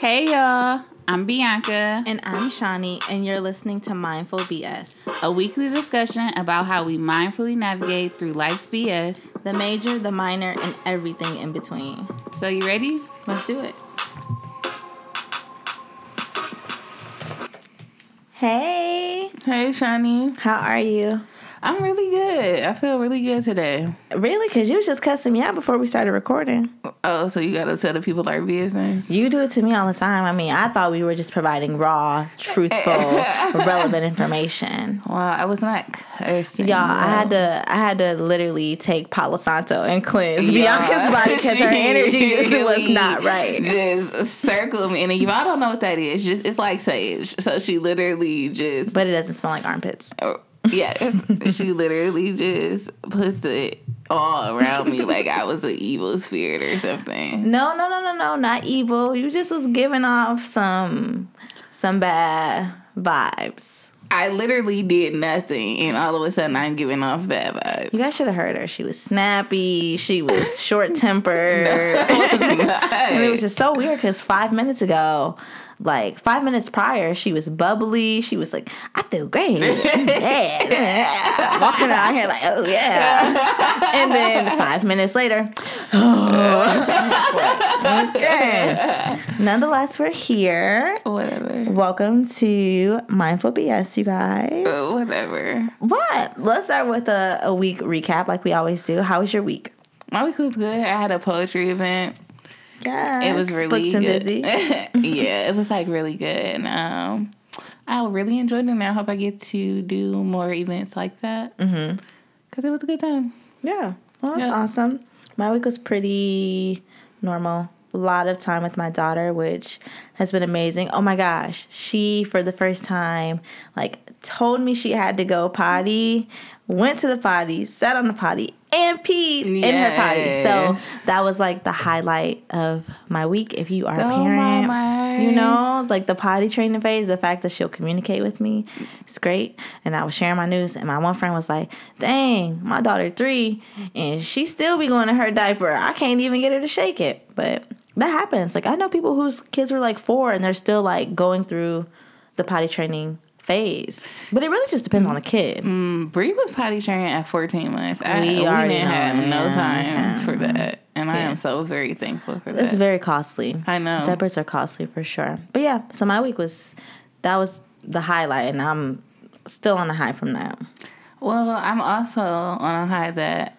Hey y'all, I'm Bianca. And I'm Shawnee, and you're listening to Mindful BS. A weekly discussion about how we mindfully navigate through life's BS. The major, the minor, and everything in between. So you ready? Let's do it. Hey, Hey Shawnee. how are you? I'm really good. I feel really good today. Really? Because you was just cussing me out before we started recording. Oh, so you gotta tell the people our business. You do it to me all the time. I mean, I thought we were just providing raw, truthful, relevant information. Well, I was not cursing. Y'all, I had to, I had to literally take Palo Santo and cleanse Yeah. Bianca's body because her energy was not right. Just circle me, and if y'all don't know what that is, just it's like sage. So she literally just But it doesn't smell like armpits. Oh, yes, she literally just put it all around me like I was an evil spirit or something. No, no, no, no, no, not evil. You just was giving off some some bad vibes. I literally did nothing, and all of a sudden I'm giving off bad vibes. You guys should have heard her. She was snappy. She was short tempered. And it was just so weird because five minutes ago, like five minutes prior, she was bubbly. She was like, I feel great. Yeah. Walking around here like, oh yeah. And then five minutes later, okay. Nonetheless, we're here. whatever. Welcome to Mindful BS, you guys. Uh, Whatever. What? Let's start with a, a week recap like we always do. How was your week? My week was good. I had a poetry event. Yes. It was really good. busy. yeah, it was like really good. And, um, I really enjoyed it, and I hope I get to do more events like that. Mm-hmm. Cause it was a good time. Yeah. Well, that's Yeah. awesome. My week was pretty normal. A lot of time with my daughter, which has been amazing. Oh my gosh. She, for the first time, like told me she had to go potty, went to the potty, sat on the potty, and peed in her potty. So that was like the highlight of my week. If you are Go, a parent, mama. you know, like the potty training phase, the fact that she'll communicate with me, it's great. And I was sharing my news, and my one friend was like, "Dang, my daughter three, and she still be going to her diaper. I can't even get her to shake it." But that happens. Like I know people whose kids were like four, and they're still like going through the potty training phase. But it really just depends on the kid. Mm, Bree was potty training at 14 months. I, We we, already didn't have no yeah. time for that. And I am so very thankful for that. It's very costly. I know. Diapers are costly for sure. But yeah, so my week was that was the highlight, and I'm still on the high from that. well, I'm also on a high that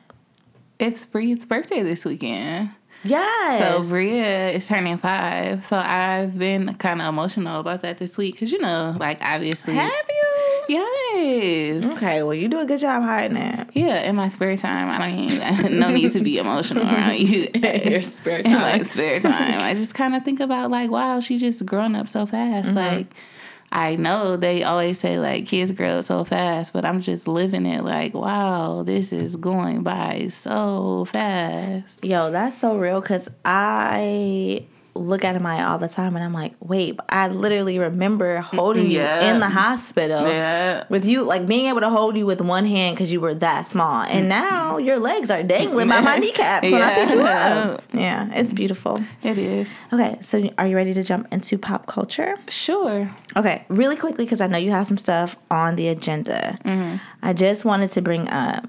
it's Bree's birthday this weekend. Yes. So Bria is turning five. So I've been kind of emotional about that this week because you know, like obviously, Have you? yes, Okay, well, you do a good job hiding that. yeah. In my spare time, I don't even no need to be emotional around you. Your spare In my time. spare time, I just kind of think about like, wow, she just grown up so fast. Mm-hmm. Like, I know they always say like kids grow up so fast, but I'm just living it. Like, wow, this is going by so fast. Yo, that's so real because I look at Maya all the time and I'm like, wait, but I literally remember holding Yeah. you in the hospital. Yeah. With you, like being able to hold you with one hand because you were that small. And now your legs are dangling by my kneecaps when I pick you up. Yeah, it's beautiful. It is. Okay, so are you ready to jump into pop culture? Sure. Okay, really quickly because I know you have some stuff on the agenda. Mm-hmm. I just wanted to bring up.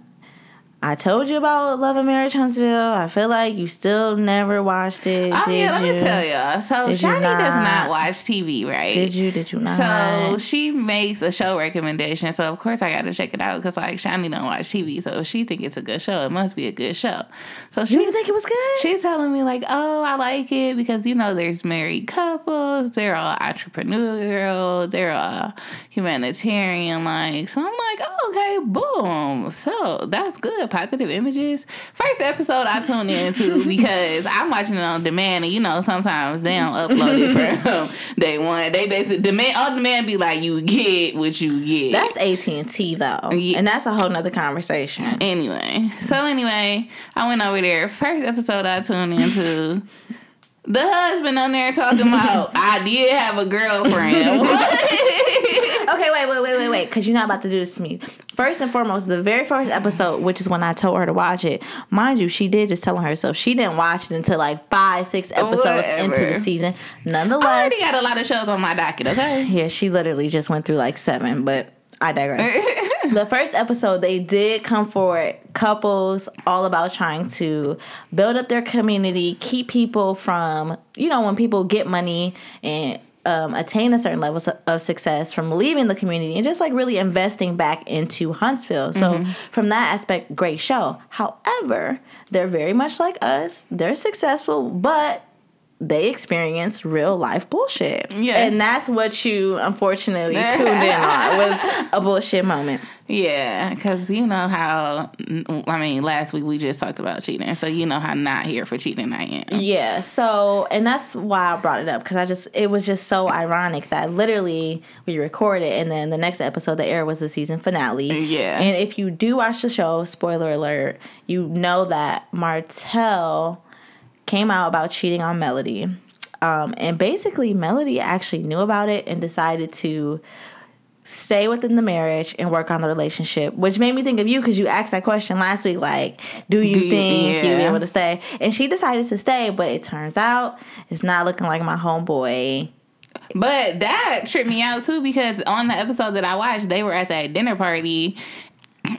I told you about Love and Marriage Huntsville. I feel like you still never watched it. Oh yeah, let you? me tell y'all. So Did Shawnee does not? watch TV, right? Did you? Did you not? So she makes a show recommendation. So of course I got to check it out because like Shawnee don't watch TV. So if she think it's a good show, it must be a good show. So she think it was good? She's telling me like, oh, I like it because you know there's married couples, they're all entrepreneurial, they're all humanitarian, like. So I'm like, okay, boom. So that's good. Positive images. First episode I tune into because I'm watching it on demand, and you know sometimes they don't upload it from day one. They basically demand all demand be like, you get what you get. that's AT and T though, Yeah. and that's a whole nother conversation. Anyway, so anyway, I went over there. First episode I tuned into. The husband on there talking about I did have a girlfriend. Okay, wait, wait, wait, wait, wait, because you're not about to do this to me. First and foremost, the very first episode, which is when I told her to watch it, mind you, she did just telling herself she didn't watch it until like five, six episodes Whatever. into the season. Nonetheless, I already got a lot of shows on my docket. Okay. yeah, she literally just went through like seven, but I digress. the first episode, they did come forward, couples all about trying to build up their community, keep people from, you know, when people get money and um, attain a certain level of- of success from leaving the community and just like really investing back into Huntsville. So, from that aspect, great show. However, they're very much like us, they're successful, but they experience real life bullshit. Yes. And that's what you unfortunately tuned in on was a bullshit moment. Yeah, because you know how, I mean, last week we just talked about cheating. So you know how not here for cheating I am. Yeah. So, and that's why I brought it up because I just, it was just so ironic that literally we recorded and then the next episode that aired was the season finale. Yeah. And if you do watch the show, spoiler alert, you know that Martell came out about cheating on Melody. Um, and basically, Melody actually knew about it and decided to stay within the marriage and work on the relationship, which made me think of you because you asked that question last week, like, do you Do you- think you'll be able to stay? And she decided to stay, but it turns out it's not looking like my homeboy. But that tripped me out too because on the episode that I watched, they were at that dinner party.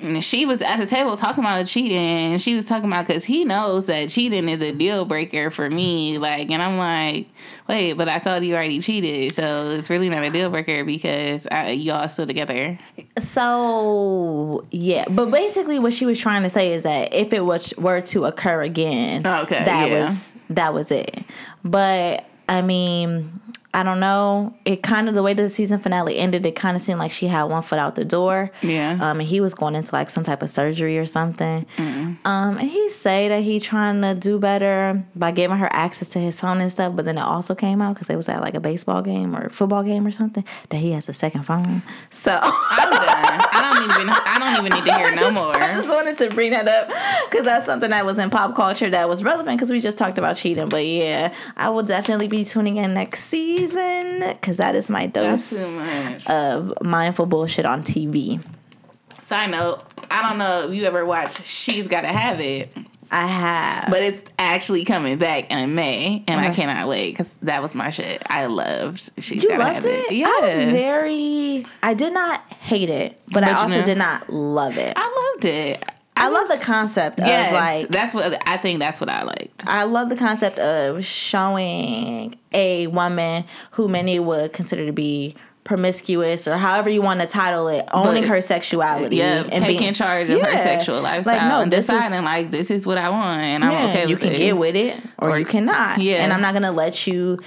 And she was at the table talking about cheating. And she was talking about because he knows that cheating is a deal breaker for me. Like, and I'm like, wait, but I thought you already cheated, so it's really not a deal breaker because uh, y'all still together. So yeah, but basically what she was trying to say is that if it was were to occur again, Okay, that yeah. was that was it. But I mean, I don't know. It kind of the way the season finale ended, it kind of seemed like she had one foot out the door. Yeah. Um, and he was going into like some type of surgery or something. Um, and he say that he trying to do better by giving her access to his phone and stuff. But then it also came out because they was at like a baseball game or football game or something that he has a second phone. So. I'm done. I don't even. I don't even need to hear no just- more. I just wanted to bring that up because that's something that was in pop culture that was relevant because we just talked about cheating. But yeah, I will definitely be tuning in next season because that is my dose of mindful bullshit on TV. Side note: I don't know if you ever watched She's Gotta Have It. I have. But it's actually coming back in May, and I uh-huh. cannot wait because that was my shit. I loved. She's you loved it? it. I was very. I did not hate it, but, I But you also know- did not love it. I loved it. I, love the concept Yes, of like that's what I think. That's what I liked. I love the concept of showing a woman who many would consider to be promiscuous or however you want to title it, owning But- her sexuality. Yeah, and taking being- charge of her sexual lifestyle no, and this is- deciding like this is what I want, and I'm okay with you can this. get with it or, Or- you cannot. Yeah. And I'm not gonna let you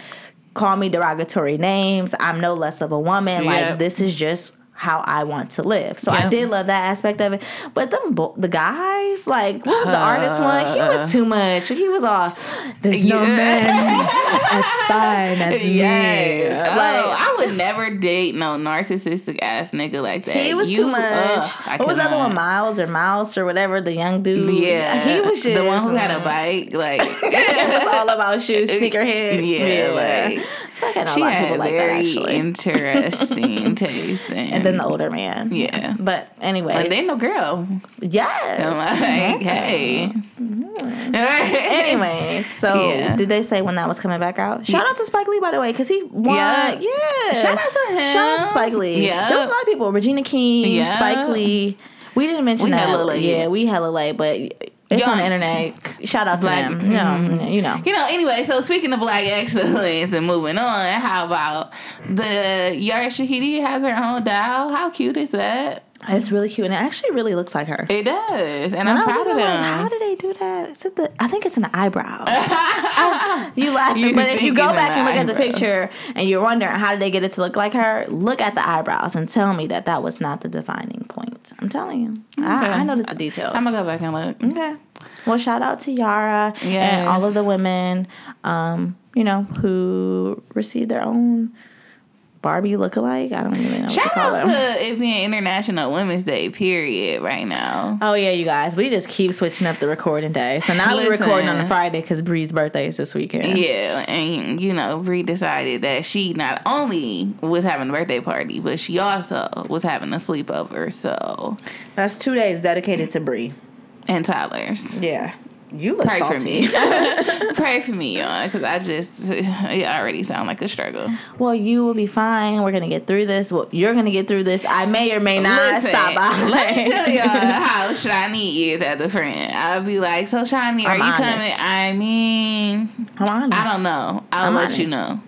call me derogatory names. I'm no less of a woman. Yep. Like this is just how I want to live. So I did love that aspect of it. But them bo- the guys, like what was the artist one? He was too much. He was all there's no man as fine as me. Yes. Oh, Like I would never date no narcissistic ass nigga like that. he was You- too much. ugh, what was the other one? Miles or Mouse or whatever, the young dude. Yeah, He was just the one who had a bike. Like it was all about shoes, sneakerhead. Yeah, like, I know a she had people like that very actually. interesting taste. And, and then the older man. Yeah. But anyway. and then the girl. yes. I'm like, hey. Mm. Anyway, so Yeah. did they say when that was coming back out? Shout out to Spike Lee, by the way, because he won. Yeah. Yeah. Shout out to him. Shout out to Spike Lee. Yeah. There was a lot of people. Regina King, Yeah. Spike Lee. We didn't mention We that. hella late. Yeah, we hella late, but it's Y'all- on the internet. Shout out to Black- them. Mm-hmm. No, you know. You know, anyway, so speaking of black excellence and moving on, how about the Yara Shahidi has her own doll? How cute is that? It's really cute, and it actually really looks like her. It does, and And I'm I was proud of looking like, them. how did they do that? Is it the? I think it's an eyebrow. I- you laughing, You but if you go back and look at the picture and you're wondering how did they get it to look like her, look at the eyebrows and tell me that that was not the defining point. I'm telling you, Okay. I, I noticed the details. I'm gonna go back and look. okay. Well, shout out to Yara and all of the women, um, you know, who received their own Barbie lookalike. I don't even know Shout to out to it being International Women's Day, period, right now. Oh yeah, you guys. We just keep switching up the recording day. So now we're recording on a Friday because Bree's birthday is this weekend. Yeah, and you know, Bree decided that she not only was having a birthday party, but she also was having a sleepover. So, That's two days dedicated to Bree. and Tyler's. Yeah. You look Pray salty. for me. Pray for me, y'all, because I just, it already sound like a struggle. well, you will be fine. We're gonna get through this. Well, you're gonna get through this. I may or may not Listen, stop by. Let me tell y'all how Shawnee is as a friend. I'll be like, so Shawnee, are I'm you honest. coming? I mean, I'm honest. I don't know. I'll I'm let you know.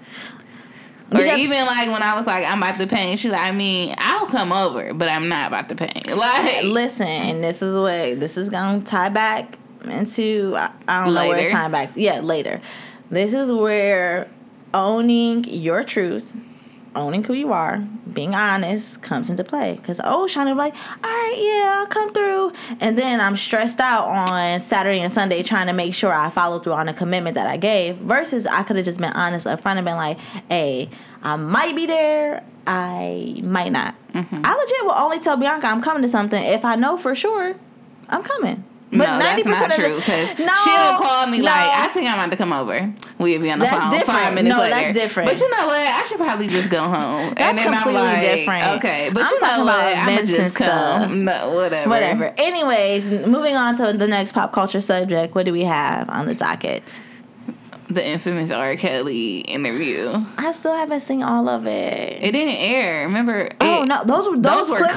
Or Because- even like when I was like, I'm about to paint, she's like, I mean, I'll come over, but I'm not about to paint. Like, Listen, and this is what this is gonna tie back into. I, I don't know where it's Later. tying back. To. Yeah, later. This is where owning your truth, owning who you are, being honest comes into play. Because oh, be like, all right, yeah, I'll come through, and then I'm stressed out on Saturday and Sunday trying to make sure I follow through on a commitment that I gave. Versus I could have just been honest up front and been like, hey, I might be there. I might not. Mm-hmm. I legit will only tell Bianca I'm coming to something if I know for sure I'm coming. No, that's not of true. Because No, she'll call me no. like, I think I'm about to come over. We'll be on the That's phone different. five minutes No, later. that's different. But you know what? I should probably just go home. That's and then completely I'm like, different. okay. But I'm you know talking what? about I'm just come. No, whatever. Whatever. Anyways, moving on to the next pop culture subject. What do we have on the docket? The infamous R. Kelly interview. I still haven't seen all of it. It didn't air. Remember? oh it- no, those were those, Those, were clips?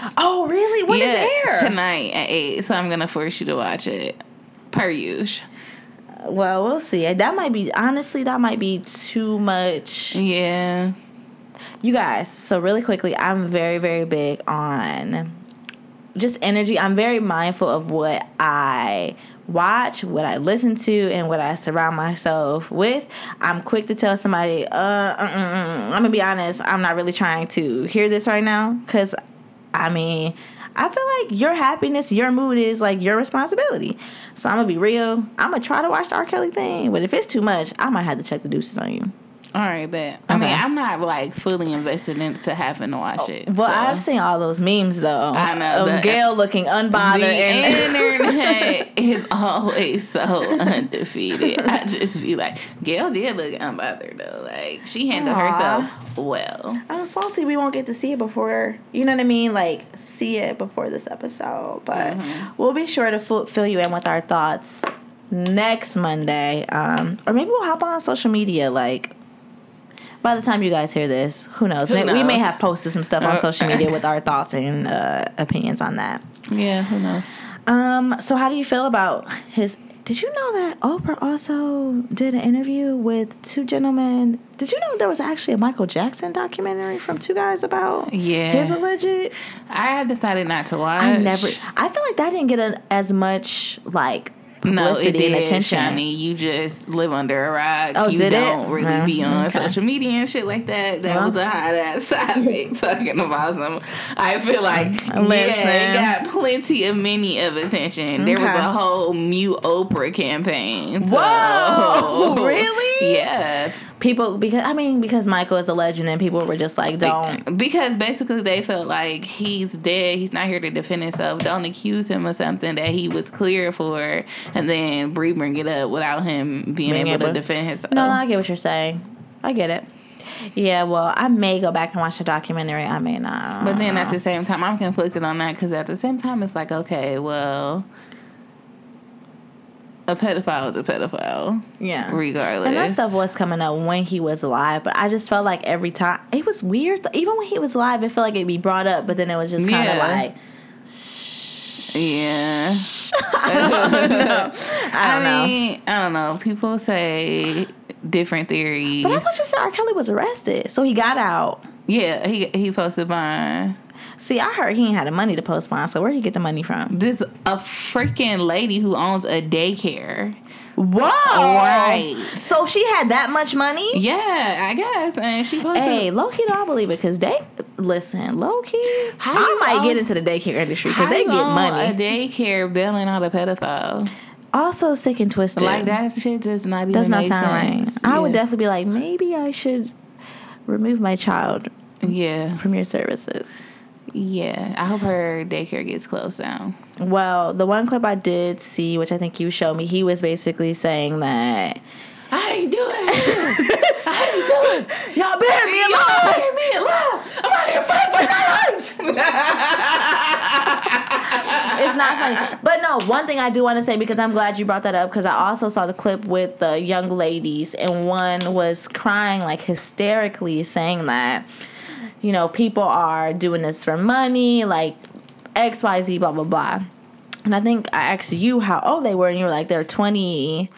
clips. Oh really? When does it air? Tonight at 8. So I'm going to force you to watch it. Per usual. Well, we'll see. That might be honestly, that might be too much. Yeah. You guys, so really quickly, I'm very, very big on just energy. I'm very mindful of what I watch, what I listen to, and what I surround myself with. I'm quick to tell somebody, uh, uh, uh, uh, I'm gonna be honest, I'm not really trying to hear this right now because I mean, I feel like your happiness, your mood is like your responsibility. So I'm gonna be real. I'm gonna try to watch the R. Kelly thing, but if it's too much, I might have to check the deuces on you. All right, but I Okay. mean, I'm not like fully invested into having to watch it. Well, so. I've seen all those memes though. I know, Of the- Gayle looking unbothered the and internet is always so undefeated. I just be like, Gayle did look unbothered though. Like she handled Aw. herself well. I'm salty we won't get to see it before you know what I mean, like see it before this episode. But Mm-hmm. we'll be sure to fill, fill you in with our thoughts next Monday, um, or maybe we'll hop on social media. Like by the time you guys hear this, who knows? Who May- We may have posted some stuff on Uh, social media with our thoughts and uh, opinions on that. Yeah, who knows? Um, so how do you feel about his did you know that Oprah also did an interview with two gentlemen? Did you know there was actually a Michael Jackson documentary from two guys about Yeah. his alleged? I decided not to watch. I never. I feel like that didn't get an, as much like publicity did, and attention. Shawnee. You just live under a rock. Oh, you did it? don't really be Mm, on okay. social media and shit like that. That was a hot ass topic talking about some. I feel like yeah, Listen. it got plenty of many of attention. There was a whole mute Oprah campaign. so- Whoa, really? Yeah, People because I mean because Michael is a legend and people were just like don't. because basically they felt like he's dead. He's not here to defend himself. Don't accuse him of something that he was clear for, and then Bree bring it up without him being, Being able, able- to defend himself. No, no, I get what you're saying. I get it. Yeah, well, I may go back and watch the documentary. I may not. But then at the same time, I'm conflicted on that because at the same time, it's like, okay, well, a pedophile is a pedophile, yeah, regardless. And that stuff was coming up when he was alive, but I just felt like every time it was weird. Even when he was alive, it felt like it'd be brought up, but then it was just kind of Yeah. like Yeah. I don't know. I mean, I don't know. People say different theories. but I thought you said R. Kelly was arrested, so he got out. yeah, he he posted bond. See, I heard he ain't had the money to post so where he get the money from? This a freaking lady who owns a daycare. Whoa! Right. So she had that much money? Yeah, I guess, and she posted. Hey, low key, though, I believe it because they listen low key. How I might own- get into the daycare industry because they get money. A daycare bailing out a pedophile. also, sick and twisted. Like that shit does not even does not make sound sense. right. I would definitely be like, maybe I should remove my child Yeah. from your services. Yeah. I hope her daycare gets closed down. Well, the one clip I did see, which I think you showed me, he was basically saying that I ain't doing that shit. I ain't doing it. y'all better be Y'all alive. hear me alive. I'm out here fighting for my life. It's not funny. But no, one thing I do want to say because I'm glad you brought that up because I also saw the clip with the young ladies and one was crying like hysterically saying that you know people are doing this for money like XYZ blah blah blah. And I think I asked you how old they were and you were like they're 20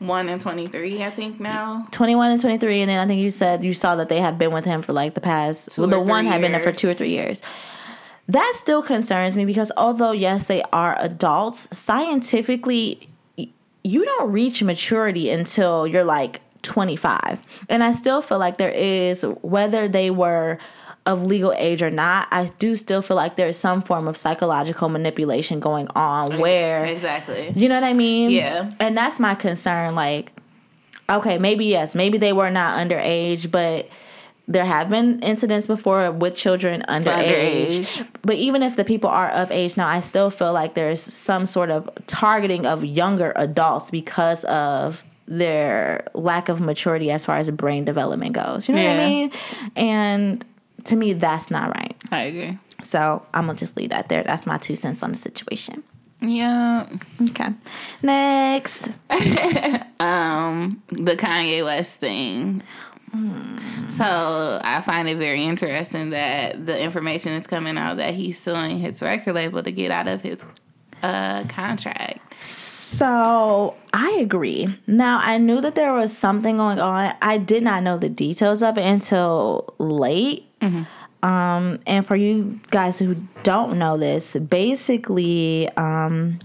One and twenty three, I think now. 21 and 23 and then I think you said you saw that they have been with him for like the past Two well, the one three had been there for 2 or 3 years. That still concerns me because although yes they are adults, scientifically you don't reach maturity until you're like 25. And I still feel like there is whether they were of legal age or not, I do still feel like there's some form of psychological manipulation going on mm, where Exactly. you know what I mean? Yeah. And that's my concern. Like, okay, maybe yes, maybe they were not underage, but there have been incidents before with children underage. Underage. But even if the people are of age now, I still feel like there's some sort of targeting of younger adults because of their lack of maturity as far as brain development goes. You know what I mean? And to me, that's not right. I agree. So I'm gonna just leave that there. That's my two cents on the situation. Yeah. Okay. Next. Um, the Kanye West thing. So I find it very interesting that the information is coming out that he's suing his record label to get out of his uh contract. So I agree. Now I knew that there was something going on. I did not know the details of it until late. Um, and for you guys who don't know this, basically, um,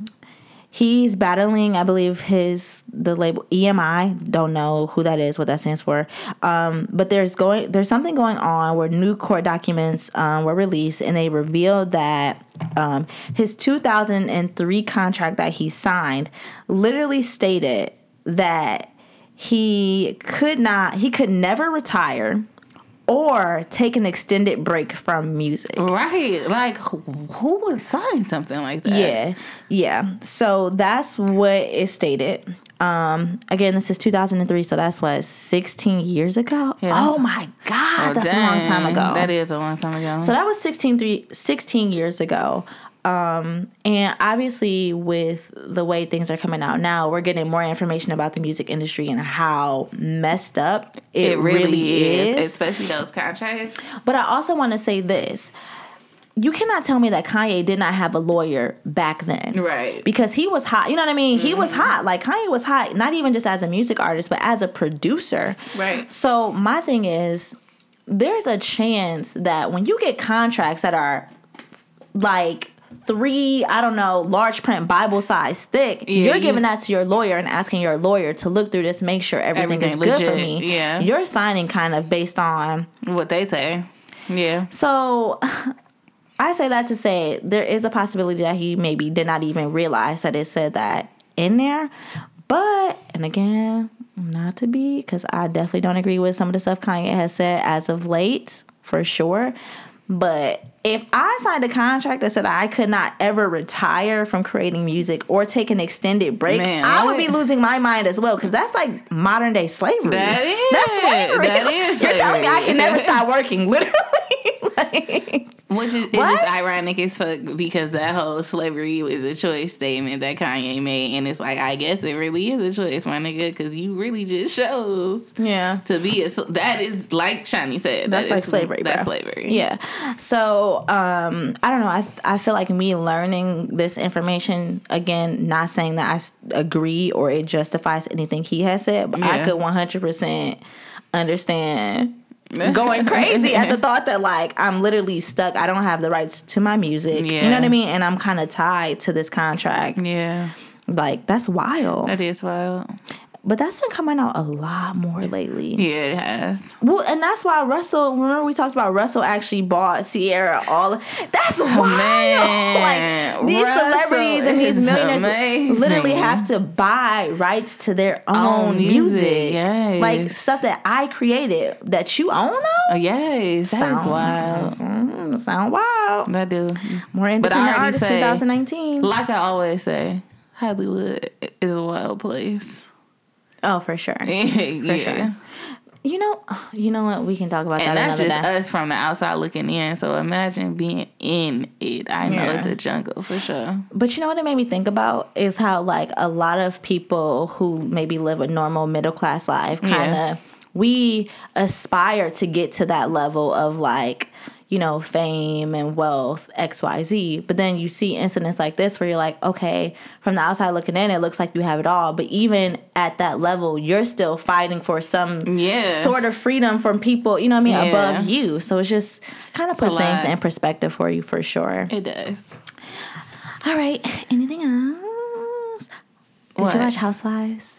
he's battling. I believe his the label EMI. Don't know who that is. What that stands for. Um, but there's going there's something going on where new court documents um, were released, and they revealed that um, his 2003 contract that he signed literally stated that he could not he could never retire or take an extended break from music. Right. Like who would sign something like that? Yeah, yeah. So that's what it stated. Um, again, this is 2003, so that's what 16 years ago. Yeah, oh my God, Oh, that's a long time ago. That is a long time ago. So that was 16, three, 16 years ago. Um, and obviously, with the way things are coming out now, we're getting more information about the music industry and how messed up it, it really, really, is, is. especially those contracts. But I also want to say this. You cannot tell me that Kanye did not have a lawyer back then. Right. Because he was hot. You know what I mean? He was hot. Like Kanye was hot, not even just as a music artist, but as a producer. Right. So my thing is there's a chance that when you get contracts that are like three, I don't know, large print Bible size thick, Yeah, you're you- giving that to your lawyer and asking your lawyer to look through this, make sure everything, is Everything good for me. yeah. You're signing kind of based on What they say. Yeah. so I say that to say there is a possibility that he maybe did not even realize that it said that in there. But and again, not to be because I definitely don't agree with some of the stuff Kanye has said as of late, for sure. But if I signed a contract that said I could not ever retire from creating music or take an extended break, Man, I would be losing my mind as well because that's like modern day slavery. That is. That's slavery. That is You're telling me I can never stop working, literally. Like, Which is it's just ironic as fuck because that whole slavery is a choice statement that Kanye made, and it's like I guess it really is a choice, my nigga, because you really just chose yeah. to be a that is like Shawnee said That's that like is- slavery. That's bro. slavery. Yeah. So um, I don't know. I I feel like me learning this information again, not saying that I agree or it justifies anything he has said, but I could one hundred percent understand going crazy at the thought that like I'm literally stuck. I don't have the rights to my music. You know what I mean? And I'm kind of tied to this contract. Yeah, Like that's wild. that is wild. But that's been coming out a lot more lately. Yeah, it has. Well, and that's why Russell. Remember we talked about Russell actually bought Ciara all. That's wild. Oh, man, like these Russell celebrities and these millionaires amazing. literally have to buy rights to their own, Own music, music, yes. like stuff that I created that you own though. Oh, yes, that Sound- wild. Mm, sound wild. I do. More independent artists say- 2019. Like I always say, Hollywood is a wild place. Oh, for sure. yeah. sure. You know, you know what? We can talk about And that that's just day. us from the outside looking in. So imagine being in it. I know Yeah. it's a jungle for sure. But you know what it made me think about is how like a lot of people who maybe live a normal middle class life kind of Yeah. we aspire to get to that level of like you know fame and wealth xyz but then you see incidents like this where you're like okay from the outside looking in it looks like you have it all but even at that level you're still fighting for some Yeah. sort of freedom from people you know what i mean Yeah. above you so it's just kind of puts things in perspective for you for sure It does. all right. Anything else? Did What? you watch Housewives?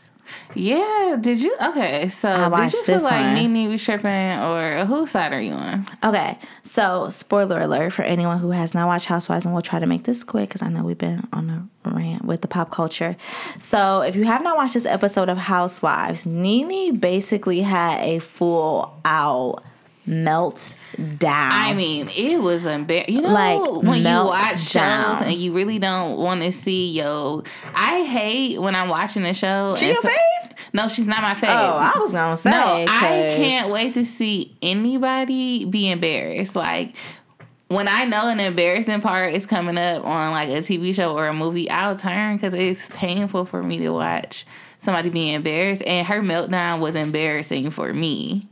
Yeah. Did you? Okay. So did you feel like one. Nene was tripping, or whose side are you on? Okay. So, spoiler alert for anyone who has not watched Housewives, and we'll try to make this quick because I know we've been on a rant with the pop culture. So, if you have not watched this episode of Housewives, Nene basically had a full out melt down. I mean, it was embarrassing. You know, Like, when you watch down. shows and you really don't want to see yo. I hate when I'm watching a show. She your so- fave? No, she's not my oh, fave. Oh, I was gonna say. No, I can't wait to see anybody be embarrassed. Like when I know an embarrassing part is coming up on like a TV show or a movie, I'll turn because it's painful for me to watch somebody be embarrassed. And her meltdown was embarrassing for me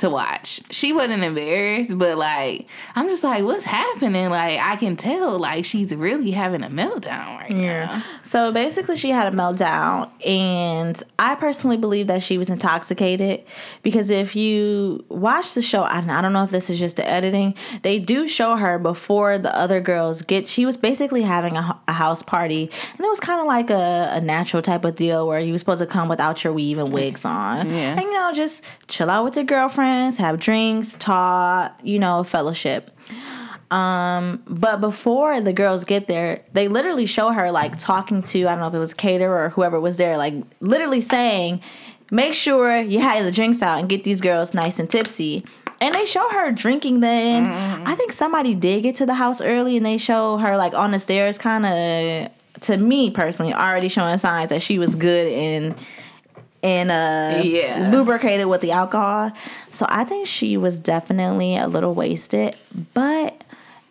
to watch. She wasn't embarrassed, but like I'm just like, what's happening? Like I can tell like she's really having a meltdown right now. So basically, she had a meltdown, and I personally believe that she was intoxicated because if you watch the show, I don't know if this is just the editing, they do show her before the other girls get. She was basically having a, a house party, and it was kind of like a, a natural type of deal where you were supposed to come without your weave and wigs on, Yeah. and you know just chill out with your girlfriends, have drinks, talk, you know, fellowship. Um, but before the girls get there, they literally show her like talking to I don't know if it was caterer or whoever was there, like literally saying, "Make sure you have the drinks out and get these girls nice and tipsy." And they show her drinking. Then I think somebody did get to the house early, and they show her like on the stairs, kind of to me personally, already showing signs that she was good in and uh Yeah. lubricated with the alcohol. So I think she was definitely a little wasted, but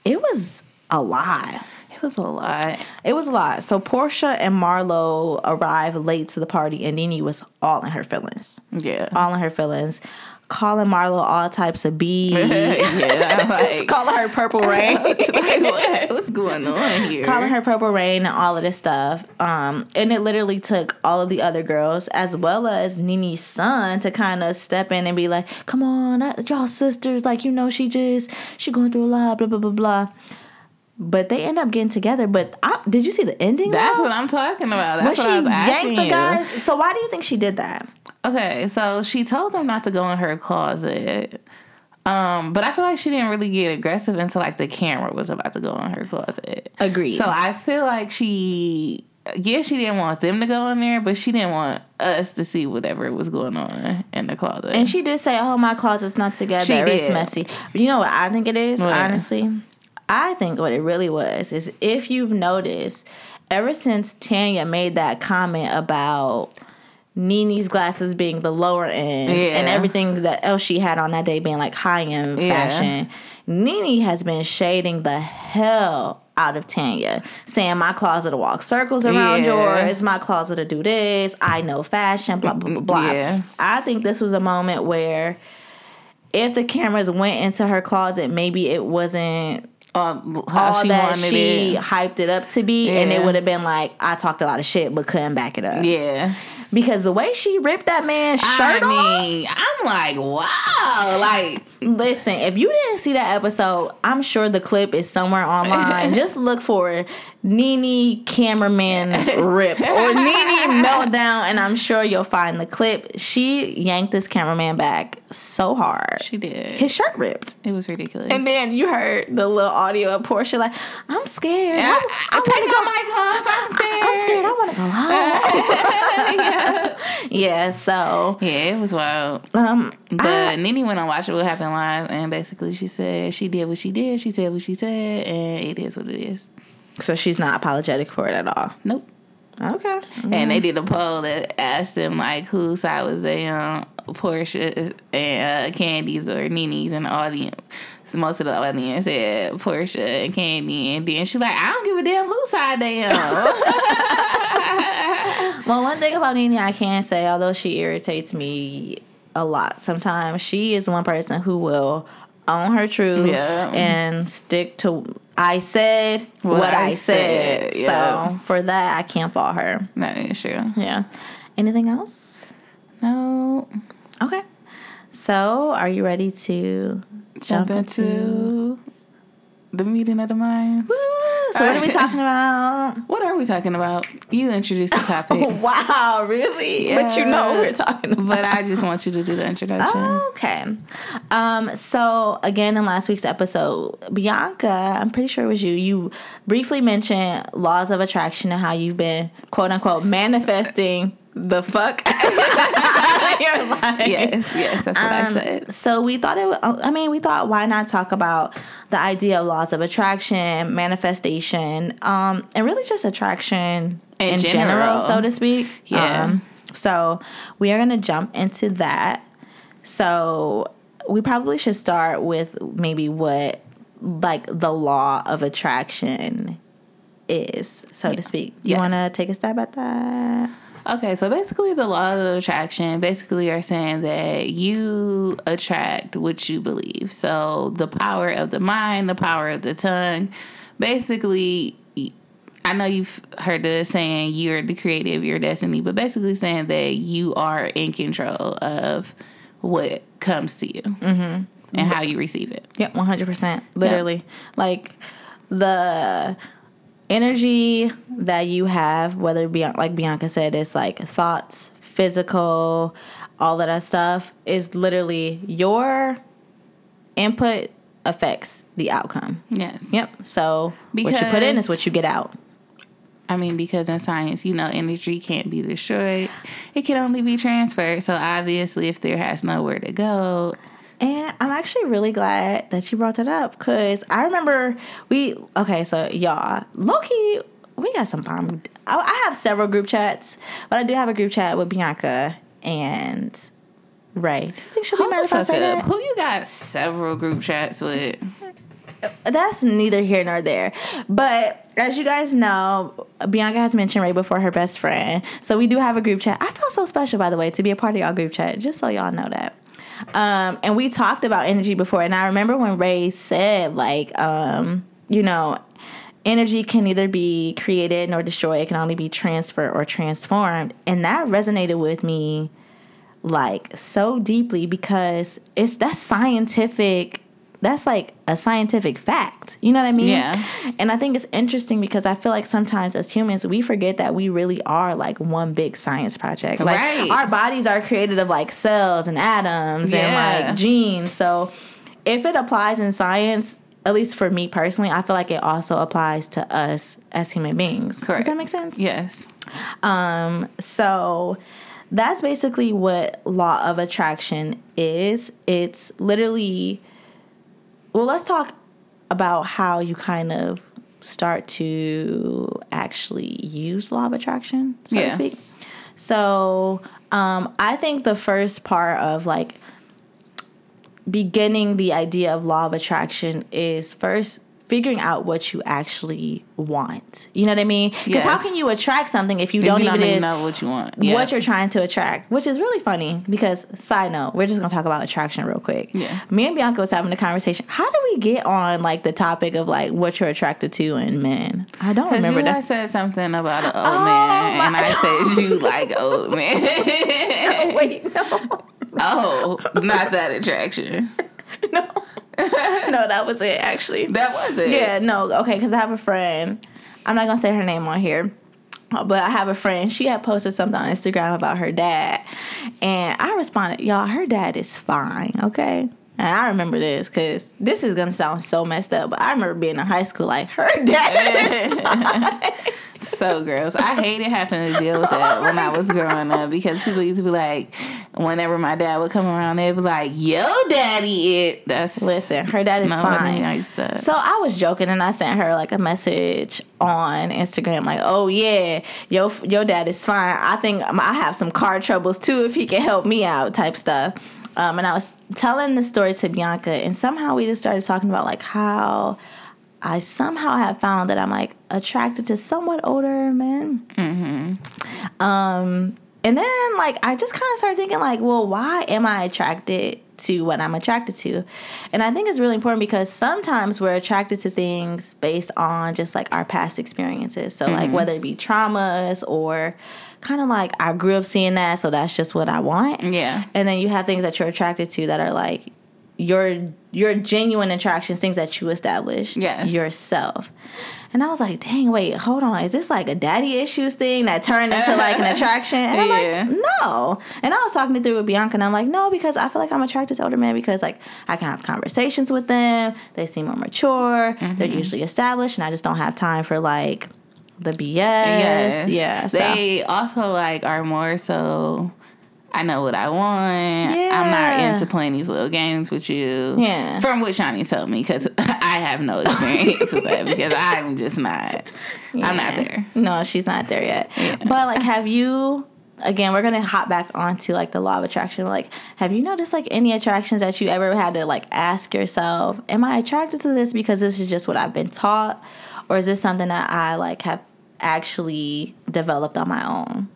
it was a lot. It was a lot. It was a lot. So Portia and Marlo arrived late to the party and Nene was all in her feelings. Yeah. All in her feelings. Calling Marlo all types of B. yeah. Like, calling her purple rain. like, what? What's going on here? calling her Purple Rain and all of this stuff. Um, and it literally took all of the other girls as well as Nene's son to kind of step in and be like, "Come on, uh, y'all sisters. Like you know, she just she going through a lot. Blah blah blah blah." But they end up getting together. But I, did you see the ending? That's though? what I'm talking about. when That's she I was asking yanked the you. guys. So why do you think she did that? Okay, so she told them not to go in her closet. Um, but I feel like she didn't really get aggressive until like the camera was about to go in her closet. Agreed. So I feel like she yeah, she didn't want them to go in there, but she didn't want us to see whatever was going on in the closet. And she did say, "Oh, my closet's not together. She It's did. messy." But you know what I think it is, What? honestly. I think what it really was is if you've noticed, ever since Tanya made that comment about Nene's glasses being the lower end and everything that else she had on that day being like high end Yeah. fashion, Nini has been shading the hell out of Tanya, saying my closet to walk circles around Yeah. yours, my closet to do this, I know fashion, blah blah blah blah. Yeah. I think this was a moment where if the cameras went into her closet, maybe it wasn't all, how all she that she it. hyped it up to be, and it would have been like I talked a lot of shit but couldn't back it up. Yeah. Because the way she ripped that man's shirt I off, mean, I'm I'm like, wow, like Listen, if you didn't see that episode, I'm sure the clip is somewhere online. Just look for Nene cameraman rip or Nene meltdown, and I'm sure you'll find the clip. She yanked this cameraman back so hard. she did. His shirt ripped. It was ridiculous. And then you heard the little audio of Portia like, I'm scared. I, I, I take wanna my mic off. I'm scared. I'm scared. scared. I want to go home. yeah, so yeah, it was wild. um, But I- Nene went on Watch It What Happens Live, and basically she said she did what she did. She said what she said, and it is what it is. so she's not apologetic for it at all. Nope. Okay. And they did a poll that asked them like whose side was they on, Portia and uh, Kandi's or Nene's in the audience. So most of the audience said Portia and Candy, and then she's like, I don't give a damn whose side they on. Well, one thing about Nene I can say, although she irritates me a lot sometimes, she is one person who will own her truth Yeah. and stick to I said what, What I, I said. said, yeah. So for that, I can't fault her. that is issue. Yeah. Anything else? No. Okay. So, are you ready to Jump into the meeting of the minds. Woo! So, what are we talking about? What are we talking about? You introduced the topic, wow, really? But you know what we're talking about. but I just want you to do the introduction. Okay. Um, so again in last week's episode, Bianca, I'm pretty sure it was you, you briefly mentioned laws of attraction and how you've been quote unquote manifesting the fuck out of your. Yes, yes, that's what I Um, said. So we thought it. wa- I mean, we thought why not talk about the idea of laws of attraction, manifestation, um, and really just attraction in, In general. general. so to speak. Yeah. Um, so we are gonna jump into that. So we probably should start with maybe what like the law of attraction is, so to speak. Do you Yes. want to take a stab at that? Okay, so basically, the law of attraction basically are saying that you attract what you believe. So the power of the mind, the power of the tongue. Basically, I know you've heard the saying you're the creator of your destiny, but basically saying that you are in control of what comes to you mm-hmm. and how you receive it. Hundred percent. Literally, like the energy that you have, whether it be like Bianca said, it's like thoughts, physical, all of that stuff is literally your input affects the outcome. Yes. Yep. So what you put in is what you get out. I mean, because in science, you know, energy can't be destroyed. It can only be transferred. So obviously, if there has nowhere to go, And I'm actually really glad that you brought that up because I remember we okay, so y'all, Loki, we got some bomb. I, I have several group chats, but I do have a group chat with Bianca and Ray. I think she'll be hold mad if I say up. that. Who you got several group chats with? That's neither here nor there. But as you guys know, Bianca has mentioned Ray before her best friend. So we do have a group chat. I feel so special, by the way, to be a part of y'all group chat, just so y'all know that. Um, and we talked about energy before, and I remember when Ray said, like, um, you know, energy can neither be created nor destroyed, it can only be transferred or transformed. And that resonated with me like so deeply because it's that's scientific that's like a scientific fact you know what i mean Yeah. and i think it's interesting because i feel like sometimes as humans we forget that we really are like one big science project like Right. our bodies are created of like cells and atoms and like genes so if it applies in science at least for me personally i feel like it also applies to us as human beings Correct. does that make sense Yes. um, so that's basically what law of attraction is. It's literally well, let's talk about how you kind of start to actually use law of attraction, so to speak. So, um, I think the first part of like beginning the idea of law of attraction is first figuring out what you actually want. You know what I mean? Because how can you attract something if you If don't you even, even know what you want. Yeah. what you're trying to attract? Which is really funny because side note, we're just gonna talk about attraction real quick. Yeah. Me and Bianca was having a conversation. How do we get on like the topic of like what you're attracted to in men? I don't remember you that. said something about an old Oh, man, and I said you like old man. Wait, no. Oh, not that attraction. no, no, that was it actually. That was it. Yeah, no, okay, because I have a friend. I'm not gonna say her name on here, but I have a friend. She had posted something on Instagram about her dad, and I responded, "Y'all, her dad is fine, okay." And I remember this because this is gonna sound so messed up, but I remember being in high school like her dad. So gross. I hated having to deal with that when I was growing up because people used to be like, whenever my dad would come around, they'd be like, "Yo, daddy, it." That's Listen, her dad is fine. nice. So I was joking and I sent her like a message on Instagram like, "Oh yeah, your your dad is fine. I think I have some car troubles too if he can help me out." type stuff. Um, and I was telling the story to Bianca, and somehow we just started talking about like how I somehow have found that I'm like attracted to somewhat older men. Um, and then like I just kind of started thinking like, well, why am I attracted to what I'm attracted to? And I think it's really important because sometimes we're attracted to things based on just like our past experiences. So like whether it be traumas or kind of like I grew up seeing that, so that's just what I want. yeah. And then you have things that you're attracted to that are like your your genuine attractions, things that you established Yes. yourself. And I was like, dang, wait, hold on. Is this like a daddy issues thing that turned into like an attraction? And I'm Yeah. like, no. And I was talking it through with Bianca, and I'm like, no, because I feel like I'm attracted to older men because like I can have conversations with them. They seem more mature. Mm-hmm. They're usually established, and I just don't have time for like the BS. Yes. Yeah. So. They also like are more so. I know what I want. Yeah. I'm not into playing these little games with you. Yeah. From what Shawnee told me, because I have no experience with that because I'm just not. I'm not there. No, she's not there yet. Yeah. But like, have you? Again, we're gonna hop back onto like the law of attraction. Like, have you noticed like any attractions that you ever had to like ask yourself, "Am I attracted to this because this is just what I've been taught, or is this something that I like have actually developed on my own?"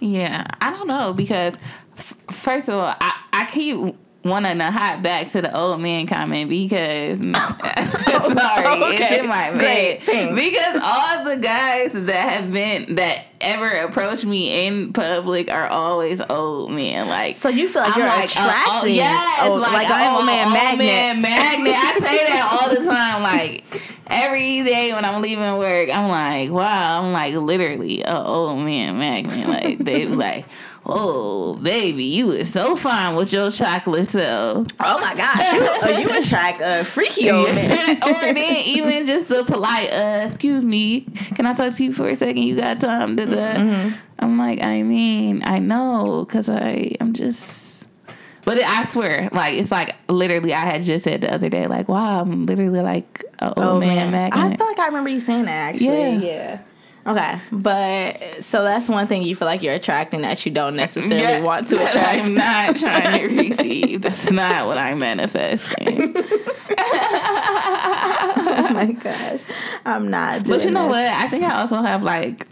Yeah, I don't know because f- first of all, I, I keep wanting to hop back to the old man comment because sorry, it's Okay, in my head because all the guys that have been that ever approached me in public are always old men. Like So you feel like you're uh, oh, attracting, yes, old- like, like an I'm old man magnet. man magnet. I say that all the time. Like every day when I'm leaving work, I'm like, wow, I'm like literally a old man magnet. Like they like, oh baby, you is so fine with your chocolate self. Oh my gosh, you, uh, you attract a freaky old man. or then even just a polite, uh, excuse me, can I talk to you for a second? You got time? Da, da. Mm-hmm. I'm like, I mean, I know, cause I, I'm just. But it, I swear, like it's like literally, I had just said the other day, like, wow, I'm literally like an old Oh man, man, I feel like I remember you saying that actually. Yeah. Yeah. Okay, but so that's one thing you feel like you're attracting that you don't necessarily Yeah, want to attract. I'm not trying to receive. That's not what I'm manifesting. oh my gosh, I'm not. Doing But you know this. what? I think I also have like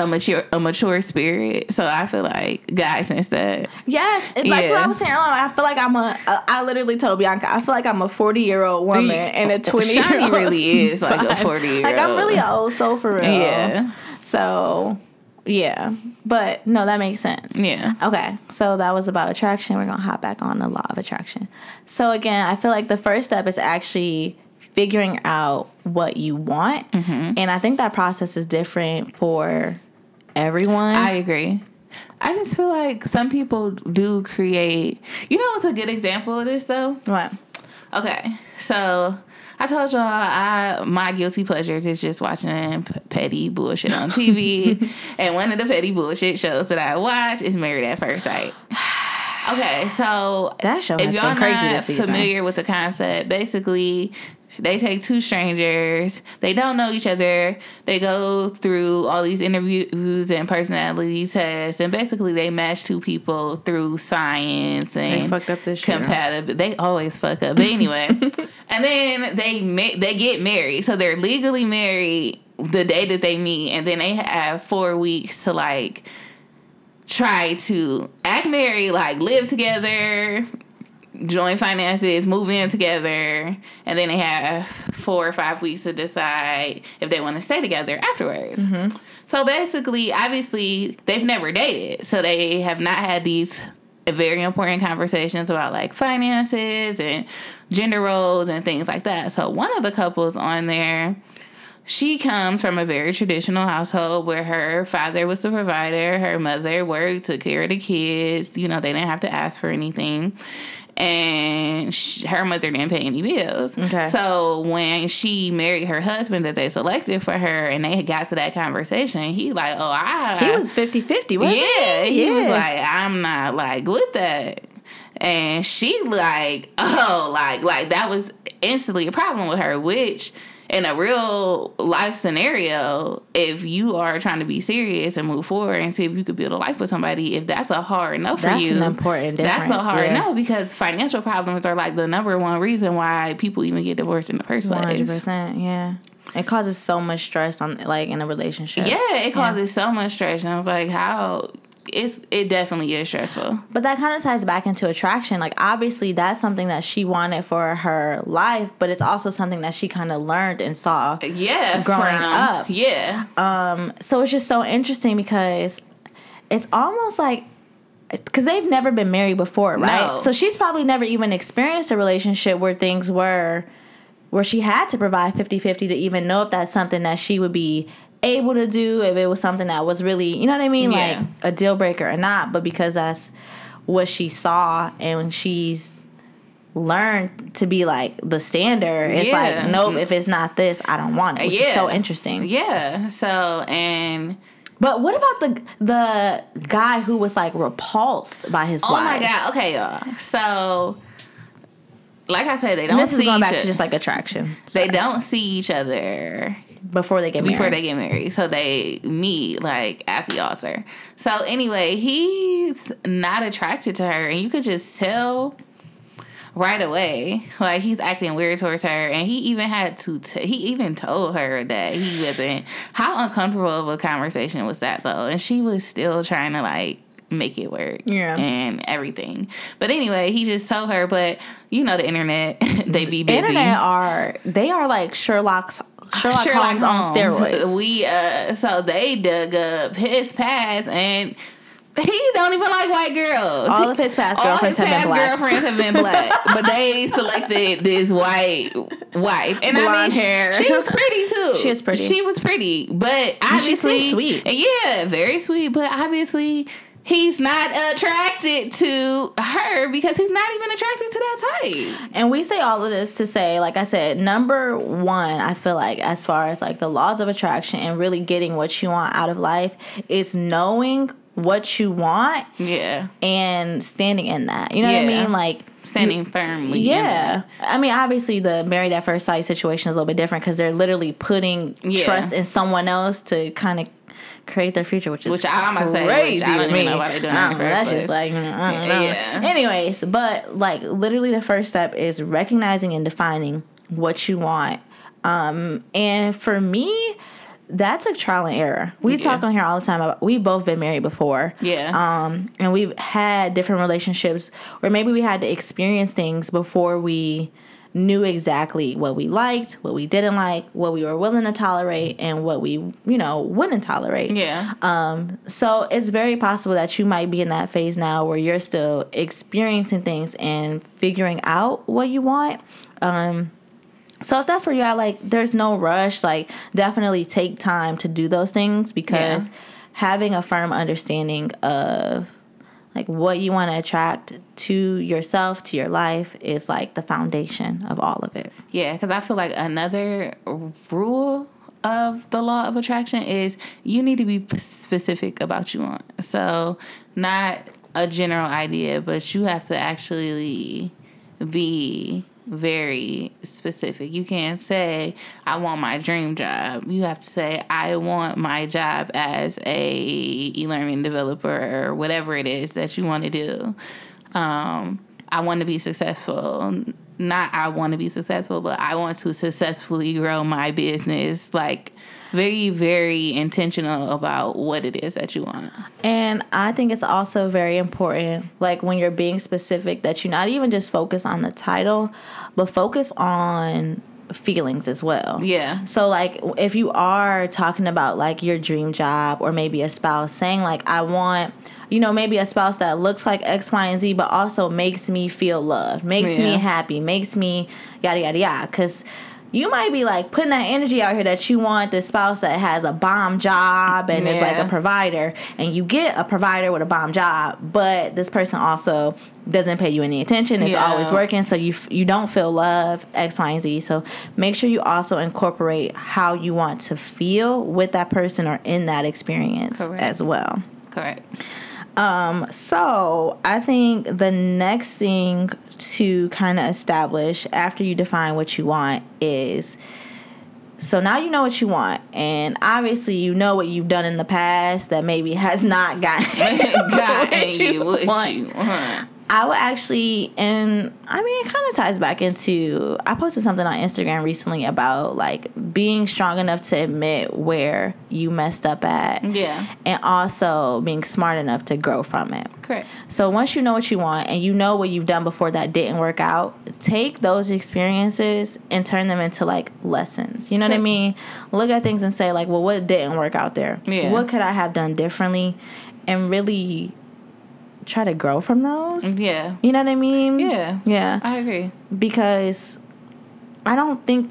a mature a mature spirit. So I feel like guys sense that Yes, that's what I was saying earlier. I feel like I'm a. I I literally told Bianca. I feel like I'm a 40 year old woman and a 20 year old. really is like a 40 year old. Like I'm really an old soul for real. Yeah. So, yeah, but no, that makes sense. Yeah. Okay, so that was about attraction. We're gonna hop back on the law of attraction. So again, I feel like the first step is actually figuring out what you want, Mm-hmm. and I think that process is different for everyone. I agree. I just feel like some people do create you know what's a good example of this though? what? Okay, so I told y'all I my guilty pleasures is just watching petty bullshit on TV, and one of the petty bullshit shows that I watch is Married at First Sight. Okay, so That show if y'all been crazy not this season. familiar with the concept, basically they take two strangers, they don't know each other, they go through all these interviews and personality tests, and basically they match two people through science and fucked up this. They always fuck up, but anyway, and then they ma- they get married, so they're legally married the day that they meet, and then they have four weeks to like try to act married, like live together, join finances, move in together, and then they have four or five weeks to decide if they want to stay together afterwards. Mm-hmm. So basically, obviously, they've never dated, so they have not had these very important conversations about like finances and gender roles and things like that. So one of the couples on there, she comes from a very traditional household where her father was the provider, her mother worked, took care of the kids. You know, they didn't have to ask for anything and she, her mother didn't pay any bills. Okay. So when she married her husband that they selected for her, and they got to that conversation, he like, oh, I He was 50 50, wasn't yeah, he? he was like, I'm not like with that. And she like, oh, like like that was instantly a problem with her, which in a real life scenario, if you are trying to be serious and move forward and see if you could build a life with somebody, if that's a hard no for That's you, that's an important difference. That's a hard yeah. no because financial problems are like the number one reason why people even get divorced in the first place. 100%. Yeah. It causes so much stress on like in a relationship. Yeah, it causes so much stress, and I was like, how it's it definitely is stressful. But that kind of ties back into attraction. Like obviously that's something that she wanted for her life, but it's also something that she kind of learned and saw. Yeah, Growing from- up. Yeah, Um So it's just so interesting because it's almost like because they've never been married before, right? No. So she's probably never even experienced a relationship where things were where she had to provide 50-50 to even know if that's something that she would be able to do if it was something that was really you know what i mean Yeah. like a deal breaker or not but because that's what she saw and she's learned to be like the standard it's Yeah. like nope mm-hmm. if it's not this i don't want it which is Yeah. so interesting yeah. So and but what about the the guy who was like repulsed by his oh wife? oh wife? my god, okay, y'all. So like I said, they don't this is see going back to just like attraction they don't see each other before they get married. before they get married. So they meet like at the altar. So anyway, he's not attracted to her, and you could just tell right away. Like he's acting weird towards her, and he even had to. T- he even told her that he wasn't. How uncomfortable of a conversation was that though? And she was still trying to like make it work Yeah. and everything but anyway he just told her but you know the internet they be busy Internet are they are like Sherlock's Sherlock, Holmes, on steroids. We uh, so they dug up his past, and he don't even like white girls. All of his past All girlfriends his have been past black. girlfriends have been black, but they selected this white wife, and I mean, Blonde she, she was pretty too. She is pretty. She was pretty, but she obviously seems sweet. Yeah, very sweet, but obviously. He's not attracted to her because he's not even attracted to that type. And we say all of this to say, like I said, number one, I feel like as far as like the laws of attraction and really getting what you want out of life is knowing what you want Yeah, and standing in that. You know what I mean? Like standing firmly. Yeah. I mean, obviously, the married at first sight situation is a little bit different because they're literally putting Yeah. trust in someone else to kind of create their future, which is Which I'm gonna say, crazy I don't to even me. know why they doing I it in don't the know, That's just like I don't know. Yeah. Anyways, but like literally, the first step is recognizing and defining what you want. Um, and for me. That's a trial and error. We Yeah. talk on here all the time about. We've both been married before Yeah. um, and we've had different relationships where maybe we had to experience things before we knew exactly what we liked, what we didn't like, what we were willing to tolerate, and what we, you know, wouldn't tolerate. yeah. Um, so it's very possible that you might be in that phase now where you're still experiencing things and figuring out what you want. Um, so if that's where you're at, like, there's no rush. Like, definitely take time to do those things because Yeah. having a firm understanding of like what you want to attract to yourself, to your life, is like the foundation of all of it. Yeah, because I feel like another rule of the law of attraction is you need to be specific about you want. So, not a general idea, but you have to actually be very specific. You can't say, I want my dream job. You have to say, I want my job as a e-learning developer or whatever it is that you want to do. Um, I want to be successful. Not I want to be successful, but I want to successfully grow my business. Like very, very intentional about what it is that you want. And I think it's also very important, like when you're being specific, that you not even just focus on the title, but focus on feelings as well. Yeah. So like if you are talking about like your dream job or maybe a spouse saying like I want you know maybe a spouse that looks like X Y and Z but also makes me feel loved, makes me happy, makes me yada yada yada cuz you might be like putting that energy out here that you want this spouse that has a bomb job and is like a provider and you get a provider with a bomb job but this person also doesn't pay you any attention it's Yeah. always working so you f- you don't feel love x y and z so make sure you also incorporate how you want to feel with that person or in that experience Correct. as well Correct. Um, so I think the next thing to kind of establish after you define what you want is so now you know what you want, and obviously you know what you've done in the past that maybe has not gotten, Gotten what you what want. you want. I would actually, and I mean, it kind of ties back into. I posted something on Instagram recently about like being strong enough to admit where you messed up at, Yeah. and also being smart enough to grow from it. Correct. So once you know what you want and you know what you've done before that didn't work out, take those experiences and turn them into like lessons. You know what I mean? Look at things and say like, well, what didn't work out there? Yeah. What could I have done differently? And really try to grow from those. Yeah. You know what I mean? Yeah. Yeah. I agree. Because I don't think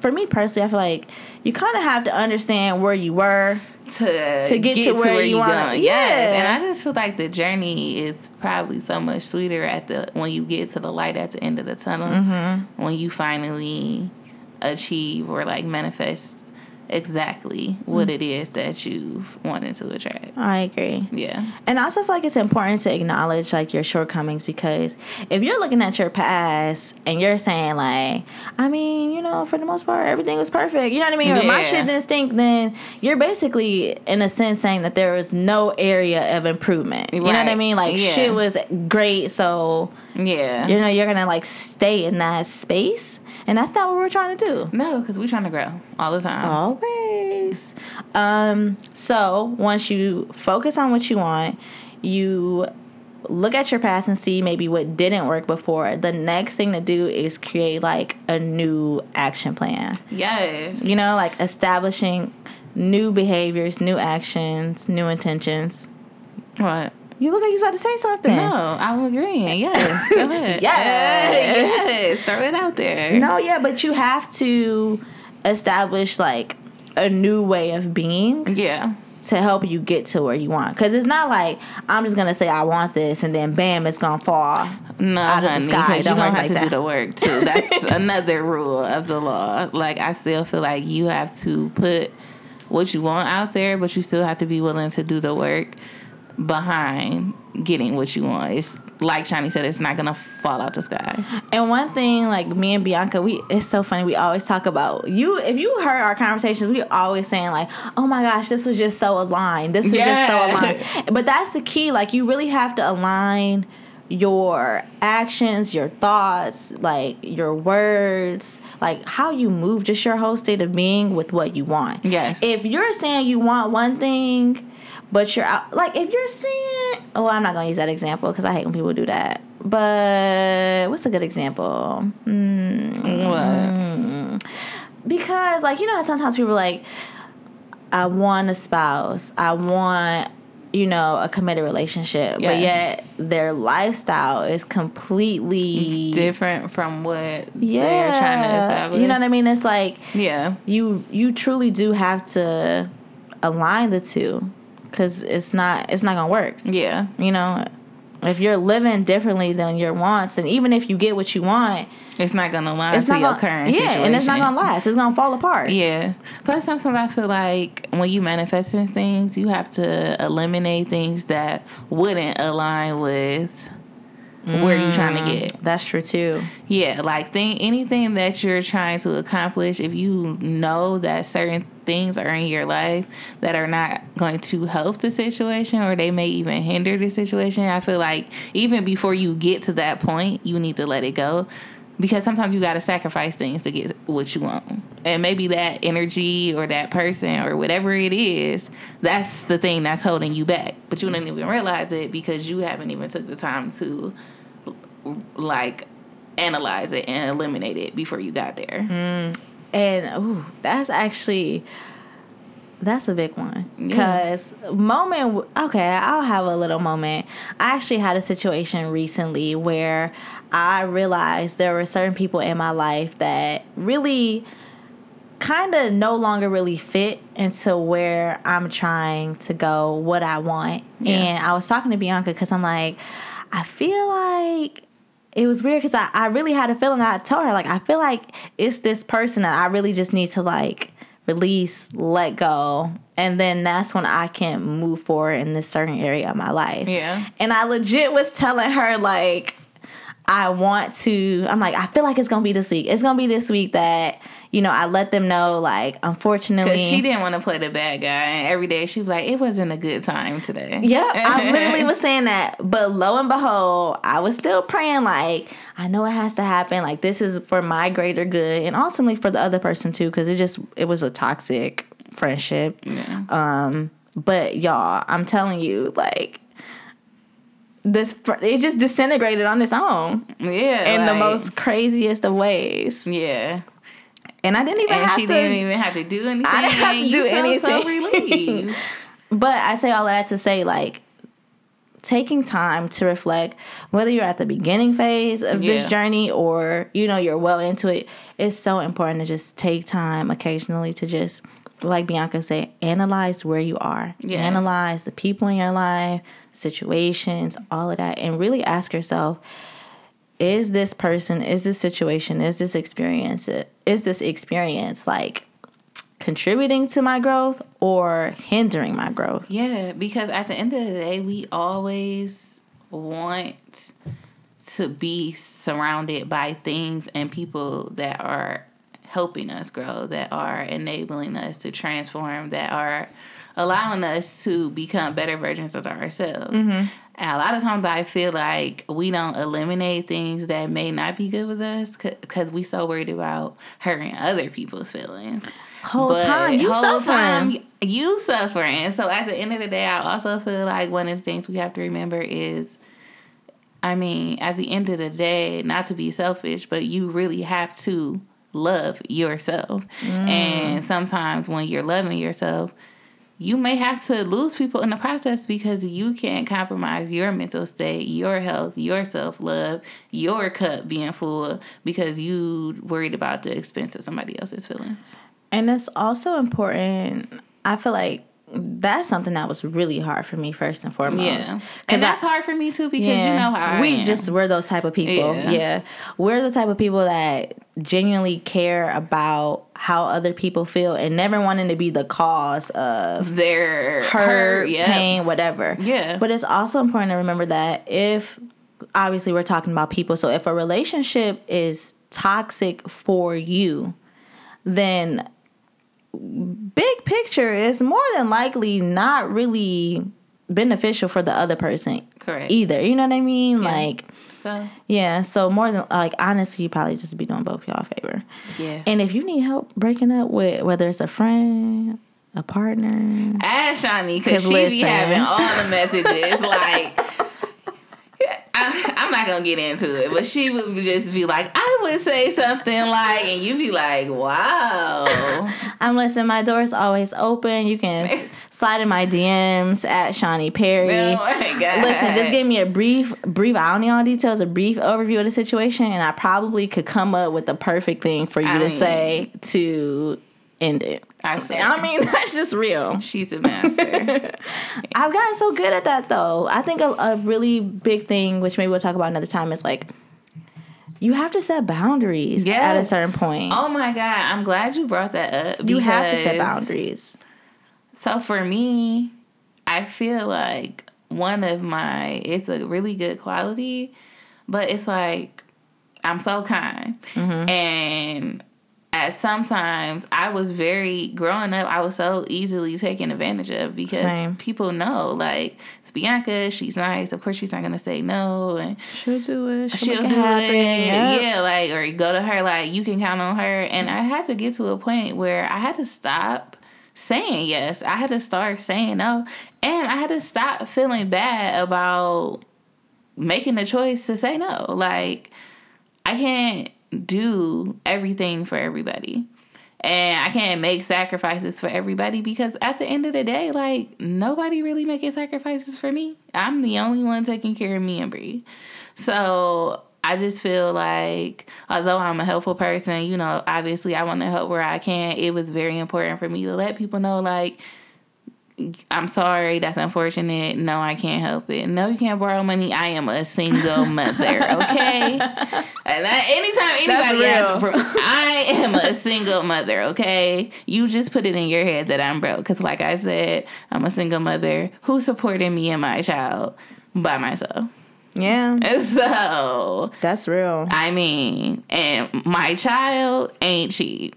for me personally, I feel like you kind of have to understand where you were to To get to where you want. going. Yes, Yeah. and I just feel like the journey is probably so much sweeter at the when you get to the light at the end of the tunnel. Mm-hmm. When you finally achieve or like manifest exactly what it is that you've wanted to attract. I agree. Yeah, And I also feel like it's important to acknowledge like your shortcomings because if you're looking at your past and you're saying like, I mean, you know, for the most part, everything was perfect. You know what I mean? Or my shit didn't stink. Then you're basically, in a sense, saying that there was no area of improvement. You know what I mean? Like Yeah. shit was great, so yeah. you know you're gonna like stay in that space, and that's not what we're trying to do. no, because we're trying to grow all the time. Always. Um, so once you focus on what you want, you look at your past and see maybe what didn't work before. The next thing to do is create like a new action plan. Yes. You know, like establishing new behaviors, new actions, new intentions. what? You look like you're about to say something. No, I'm agreeing. Yes, go ahead. Yes. yes, throw it out there. No, yeah, but you have to establish like a new way of being Yeah. to help you get to where you want. Because it's not like I'm just gonna say I want this and then bam, it's gonna fall. No, out of the honey, sky. because you're don't gonna have to like do the work too. That's another rule of the law. Like I still feel like you have to put what you want out there, but you still have to be willing to do the work behind getting what you want. It's like Shawnee said, it's not gonna fall out the sky. And one thing, like me and Bianca, we it's so funny. We always talk about you. If you heard our conversations, we always saying like, "Oh my gosh, this was just so aligned. This was just so aligned." But that's the key. Like you really have to align your actions, your thoughts, like your words, like how you move, just your whole state of being with what you want. Yes. If you're saying you want one thing, but you're out, like if you're seeing oh, I'm not gonna use that example because I hate when people do that. But what's a good example? Mm, What? because like you know how sometimes people are like, I want a spouse, I want you know a committed relationship, but yet their lifestyle is completely Different from what yeah. they're trying to establish. You know what I mean? It's like Yeah. you you truly do have to align the two because it's not it's not gonna work Yeah. you know if you're living differently than your wants and even if you get what you want It's not gonna lie it's to not your gonna current yeah situation. and it's not gonna last it's gonna fall apart Yeah. Plus, sometimes I feel like when you manifesting things, you have to eliminate things that wouldn't align with where you're trying to mm, get. that's true too Yeah, like think anything that you're trying to accomplish. If you know that certain things are in your life that are not going to help the situation, or they may even hinder the situation, I feel like even before you get to that point, you need to let it go. Because sometimes you got to sacrifice things to get what you want. And maybe that energy or that person or whatever it is, that's the thing that's holding you back. But you didn't even realize it because you haven't even took the time to like analyze it and eliminate it before you got there. Mm. And ooh, that's actually that's a big one Yeah. because moment. Okay, I'll have a little moment. I actually had a situation recently where I realized there were certain people in my life that really kind of no longer really fit into where I'm trying to go, what I want. Yeah. And I was talking to Bianca because I'm like, I feel like it was weird because I, I really had a feeling. I told her, like, I feel like it's this person that I really just need to, like, release, let go. And then that's when I can move forward in this certain area of my life. Yeah. And I legit was telling her, like, I want to, I'm like, I feel like it's to be this week. It's to be this week that, you know, I let them know, like, unfortunately. Because she didn't want to play the bad guy. And every day she was like, it wasn't a good time today. Yep, I literally was saying that. But lo and behold, I was still praying, like, I know it has to happen. Like, this is for my greater good and ultimately for the other person, too, because it just, it was a toxic friendship. Yeah. Um, but y'all, I'm telling you, like, this, it just disintegrated on its own yeah. in the most craziest of ways. Yeah. And I didn't even And have she to. didn't even have to do anything. I didn't have to do So anything. relieved. But I say all of that to say, like, taking time to reflect, whether you're at the beginning phase of this journey or, you know, you're well into it, it's so important to just take time occasionally to just, like Bianca said, analyze where you are. Yes. Analyze the people in your life, situations, all of that, and really ask yourself, is this person, is this situation, is this experience, is this experience like contributing to my growth or hindering my growth? Yeah, because at the end of the day, we always want to be surrounded by things and people that are helping us grow, that are enabling us to transform, that are allowing us to become better versions of ourselves. And a lot of times I feel like we don't eliminate things that may not be good with us because we so worried about hurting other people's feelings Whole time you whole suffering. time you suffering. So at the end of the day, I also feel like one of the things we have to remember is, I mean, at the end of the day, not to be selfish, but you really have to love yourself. Mm. And sometimes when you're loving yourself, you may have to lose people in the process because you can't compromise your mental state, your health, your self love, your cup being full because you worried about the expense of somebody else's feelings. And it's also important. I feel like that's something that was really hard for me first and foremost. Yeah, Because and that's hard for me too because you know how I we just we're those type of people. Yeah. Yeah. we're the type of people that genuinely care about how other people feel and never wanting to be the cause of their hurt, hurt, yeah. pain, whatever. Yeah. But it's also important to remember that if obviously we're talking about people, so if a relationship is toxic for you, then big picture is more than likely not really beneficial for the other person Correct. either. You know what I mean? Yeah. Like So yeah, so more than like honestly, you probably just be doing both y'all a favor. yeah. And if you need help breaking up with whether it's a friend, a partner, Ask Shawnee because she be having all the messages like. I, I'm not gonna get into it, but she would just be like, I would say something like, and you'd be like, wow. I'm listening. My door's always open. You can slide in my DMs at Shawnee Perry. Oh my God. Listen, just give me a brief, brief. I don't need all details. A brief overview of the situation, and I probably could come up with the perfect thing for you I to mean- say to end it. I swear. I mean, that's just real. She's a master. I've gotten so good at that, though. I think a, a really big thing, which maybe we'll talk about another time, is like you have to set boundaries Yeah. at a certain point. oh my God. I'm glad you brought that up. you have to set boundaries. So for me, I feel like one of my it's a really good quality, but it's like I'm so kind. Mm-hmm. And at sometimes I was very growing up, I was so easily taken advantage of because Same. people know like it's Bianca, she's nice. Of course she's not gonna say no and She'll do it. She'll, she'll do it happen. it. Yep. Yeah, like or go to her like you can count on her. And I had to get to a point where I had to stop saying yes. I had to start saying no. And I had to stop feeling bad about making the choice to say no. Like I can't do everything for everybody. And I can't make sacrifices for everybody because at the end of the day, like nobody really making sacrifices for me. I'm the only one taking care of me and Bree. So I just feel like although I'm a helpful person, you know, obviously I want to help where I can. It was very important for me to let people know like I'm sorry, that's unfortunate. No, I can't help it. No, you can't borrow money. I am a single mother, okay? and that, anytime anybody asks for I am a single mother, okay? You just put it in your head that I'm broke. Because, like I said, I'm a single mother who supported me and my child by myself. Yeah. And so That's real. I mean, and my child ain't cheap.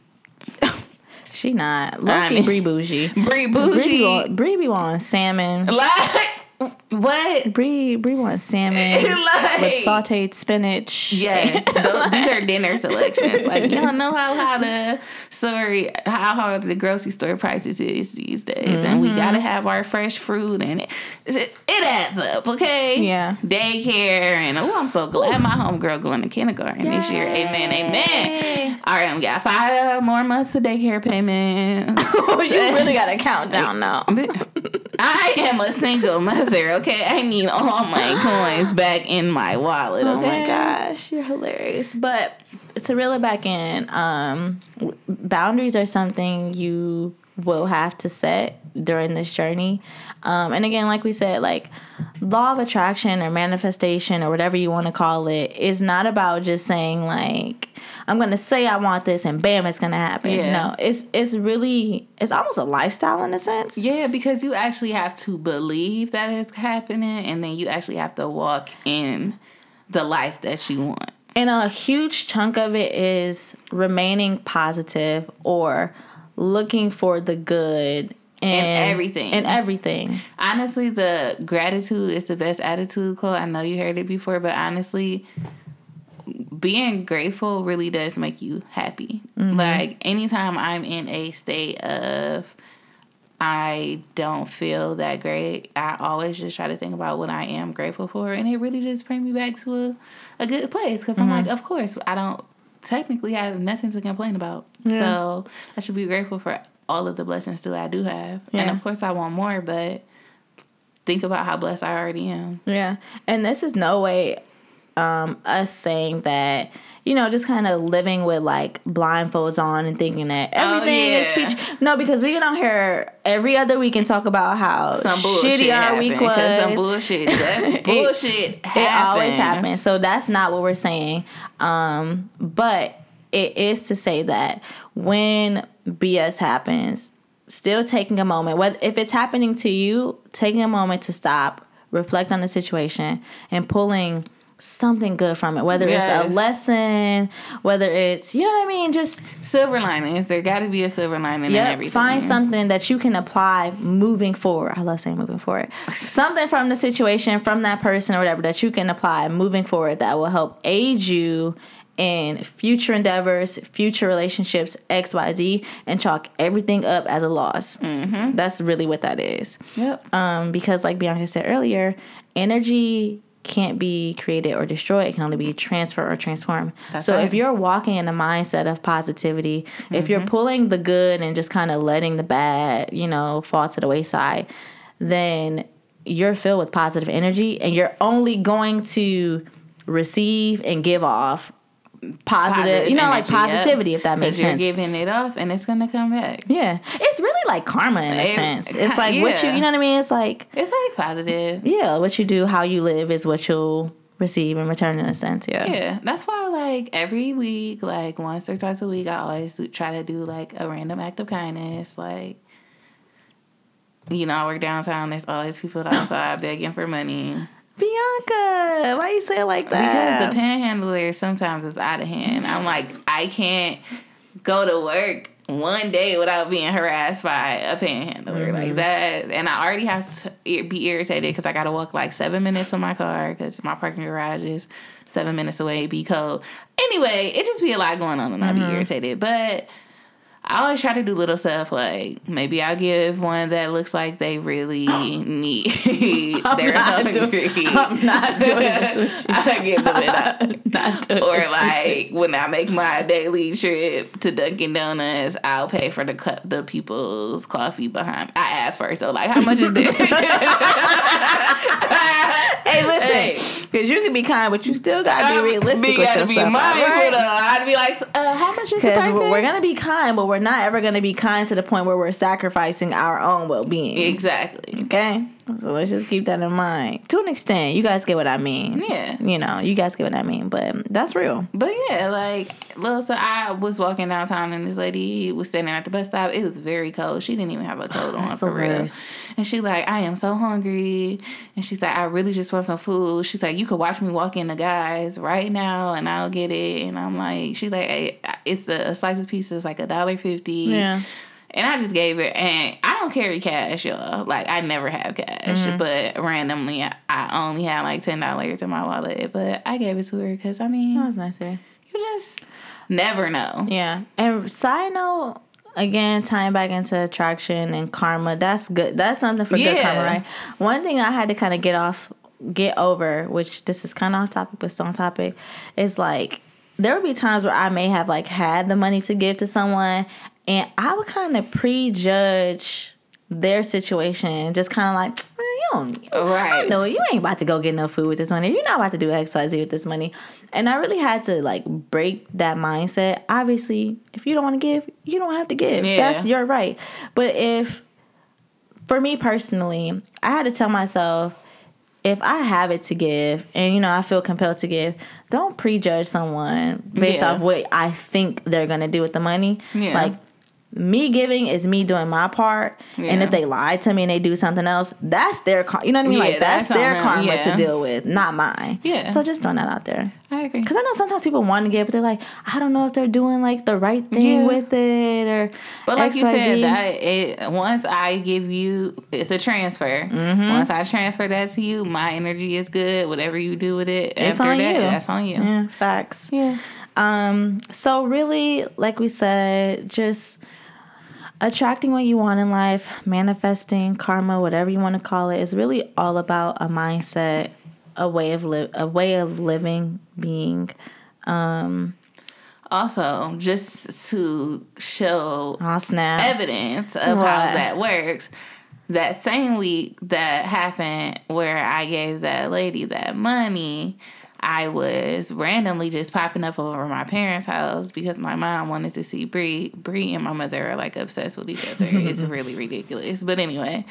She not. Low I mean- Bree bougie. Bree Bree be bougie. want, Bree be wanting salmon. Like what? Bree Bree wants salmon like with sauteed spinach. Yes, those, these are dinner selections. Like you don't know how how the sorry how hard the grocery store prices is these days, and we Mm-hmm. gotta have our fresh fruit, and it it, it adds up. Okay, Yeah. daycare, and oh, I'm so glad my homegirl going to kindergarten this year. Amen, amen. All right, we got five more months of daycare payments. you really got to count down now. I am a single mother, okay? I need all my coins back in my wallet, Oh okay? my gosh, you're hilarious. But to reel it back in, um, boundaries are something you will have to set during this journey. Um, and again, like we said, like law of attraction or manifestation or whatever you want to call it is not about just saying like I'm gonna say I want this and bam, it's gonna happen. Yeah. No, it's it's really it's almost a lifestyle in a sense. Yeah, because you actually have to believe that it's happening, and then you actually have to walk in the life that you want. And a huge chunk of it is remaining positive or looking for the good in, everything. And everything. Honestly, the gratitude is the best attitude quote. I know you heard it before, but honestly, being grateful really does make you happy. Mm-hmm. Like anytime I'm in a state of I don't feel that great, I always just try to think about what I am grateful for, and it really just brings me back to a, a good place. Because I'm like, mm-hmm. of course, I don't technically I have nothing to complain about, so I should be grateful for all of the blessings that I do have, and of course, I want more, but think about how blessed I already am. Yeah. And this is no way um us saying that you know, just kind of living with like blindfolds on and thinking that everything yeah. is peach. No, because we get on here every other week and talk about how Some shitty our week was. Some bullshit. Bullshit it always happens. happens. So that's not what we're saying. Um, but it is to say that when BS happens, still taking a moment, whether if it's happening to you, taking a moment to stop, reflect on the situation, and pulling something good from it. Whether it's a lesson, whether it's you know what I mean, just Silver linings. There got to be a silver lining in Yep. everything. Find something that you can apply moving forward. I love saying moving forward. something from the situation, from that person or whatever that you can apply moving forward that will help aid you in future endeavors, future relationships, XYZ, and chalk everything up as a loss. Mm-hmm. That's really what that is. Yep. Um, because, like Bianca said earlier, energy can't be created or destroyed. It can only be transferred or transformed. That's so right. if you're walking in a mindset of positivity, if Mm-hmm. you're pulling the good and just kind of letting the bad, you know, fall to the wayside, then you're filled with positive energy and you're only going to receive and give off positive, you know, like positivity, if that makes you're sense. giving it off and it's gonna come back. yeah. It's really like karma in a It- sense. It's like what you, you know what I mean? It's like, It's like positive. yeah, what you do, how you live is what you'll receive in return in a sense. Yeah. Yeah, that's why like every week, like once or twice a week, I always try to do like a random act of kindness. Like, you know, I work downtown. There's always people outside begging for money Bianca, why you say it like that? because the panhandler sometimes is out of hand. I'm like, I can't go to work one day without being harassed by a panhandler like mm-hmm. that, and I already have to be irritated because I got to walk like seven minutes to my car because my parking garage is seven minutes away. Be cold. Anyway, it just be a lot going on, and I'd be mm-hmm. irritated, but. I always try to do little stuff like maybe I'll give one that looks like they really need. I'm not hungry. doing- I'm not doing this with you. I give them it up. Not doing Or this like when I make my daily trip to Dunkin' Donuts, I'll pay for the cup, the people's coffee behind. Me. I ask first, so like, how much is this? Hey, listen, because you can be kind, but you still gotta be realistic with gotta yourself. be mindful right? I'd be like, uh, how much is the person? we're gonna be kind, but we're not ever gonna be kind to the point where we're sacrificing our own well being. exactly. Okay, so let's just keep that in mind. To an extent, you guys get what I mean. Yeah. You know, you guys get what I mean, but that's real. But yeah, like, little so I was walking downtown and this lady was standing at the bus stop. It was very cold. She didn't even have a coat on for real. And she like, I am so hungry. And she's like, I really just want some food. She's like, you could watch me walk in the guys right now and I'll get it. And I'm like, she's like, hey, it's a, a slice of pizza is like a dollar fifty. Yeah. And I just gave it, and I don't carry cash, y'all. Like I never have cash, Mm-hmm. but randomly I, only had like ten dollars in my wallet. But I gave it to her because I mean, That was nice there. you just never know. Yeah. And side note, again, tying back into attraction and karma, that's good. That's something for good karma, right? One thing I had to kind of get off, get over, which this is kind of off topic, but still on topic, is like there would be times where I may have like had the money to give to someone, and I would kind of prejudge their situation, just kind of like, "Man, you don't, you, I know you ain't about to go get no food with this money. You're not about to do X, Y, Z with this money. And I really had to like break that mindset. Obviously, if you don't want to give, you don't have to give. Yeah. That's your right. But if, for me personally, I had to tell myself, if I have it to give and you know I feel compelled to give, don't prejudge someone based Yeah. off what I think they're gonna do with the money. Yeah. Like me giving is me doing my part, and if they lie to me and they do something else, that's their car- you know what I mean. Yeah, like that's, that's their karma yeah. to deal with, not mine. Yeah. So just throwing that out there. I agree. Because I know sometimes people want to give, but they're like, I don't know if they're doing like the right thing Yeah. with it or. But like you said, that it once I give you, it's a transfer. Mm-hmm. Once I transfer that to you, my energy is good. Whatever you do with it, It's after on that, you. that's on you. Yeah, facts. Yeah. Um, so really, like we said, just attracting what you want in life, manifesting karma, whatever you want to call it, is really all about a mindset, a way of live, a way of living, being. Um, also, just to show Oh snap! evidence of What? how that works. That same week that happened where I gave that lady that money, I was randomly just popping up over my parents' house because my mom wanted to see Bree. Bree and my mother are like obsessed with each other. it's really ridiculous. But anyway,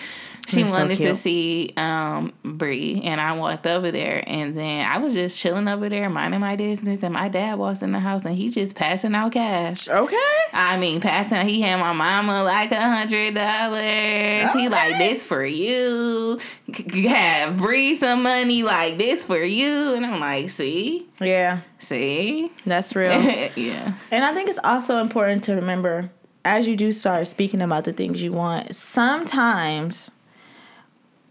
she They're so wanted to see um, Bree, and I walked over there, and then I was just chilling over there, minding my business, and my dad walks in the house, and he just passing out cash. Okay. I mean, passing. Out he had my mama like a hundred dollars. He like this for you. Have Bree some money like this for you, and I'm like, see, Yeah, see, that's real. yeah, And I think it's also important to remember as you do start speaking about the things you want, sometimes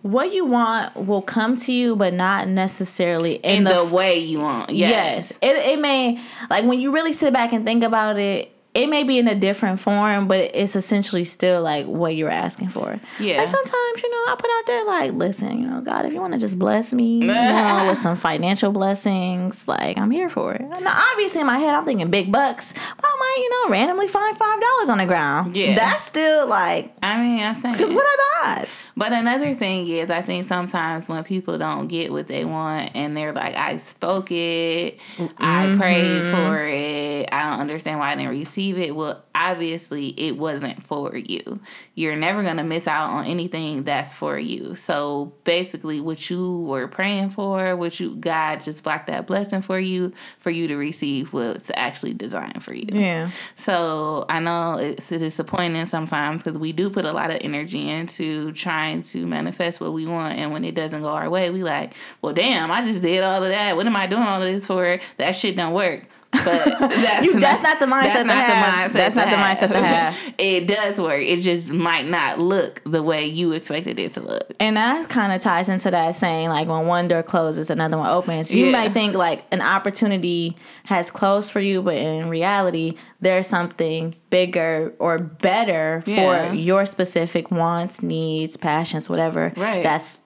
what you want will come to you, but not necessarily in, in the, the, way you want. yes. Yes, It it may like when you really sit back and think about it. It may be in a different form, but it's essentially still like what you're asking for. Yeah. Like sometimes, you know, I put out there like, listen, you know, God, if you want to just bless me, you know, with some financial blessings, like I'm here for it. Now, obviously, in my head, I'm thinking big bucks. But I might, you know, randomly find five dollars on the ground. Yeah. that's still like, I mean, I'm saying. because what are the odds? But another thing is, I think sometimes when people don't get what they want and they're like, I spoke it, I prayed mm-hmm. for it, I don't understand why I didn't receive it. Well, obviously, it wasn't for you. You're never going to miss out on anything that's for you. So basically, what you were praying for, what you, God just blocked that blessing for you, for you to receive what's actually designed for you. Yeah, So I know it's disappointing sometimes because we do put a lot of energy into trying to manifest what we want, and when it doesn't go our way, we like, well, damn, I just did all of that. What am I doing all of this for? That shit don't work. But that's, You- that's not the mindset That's to not have. the mindset. That's not to the mindset to have. it does work. It just might not look the way you expected it to look. And that kind of ties into that saying, like, when one door closes, another one opens. You Yeah. might think, like, an opportunity has closed for you, but in reality, there's something bigger or better Yeah. for your specific wants, needs, passions, whatever Right. that's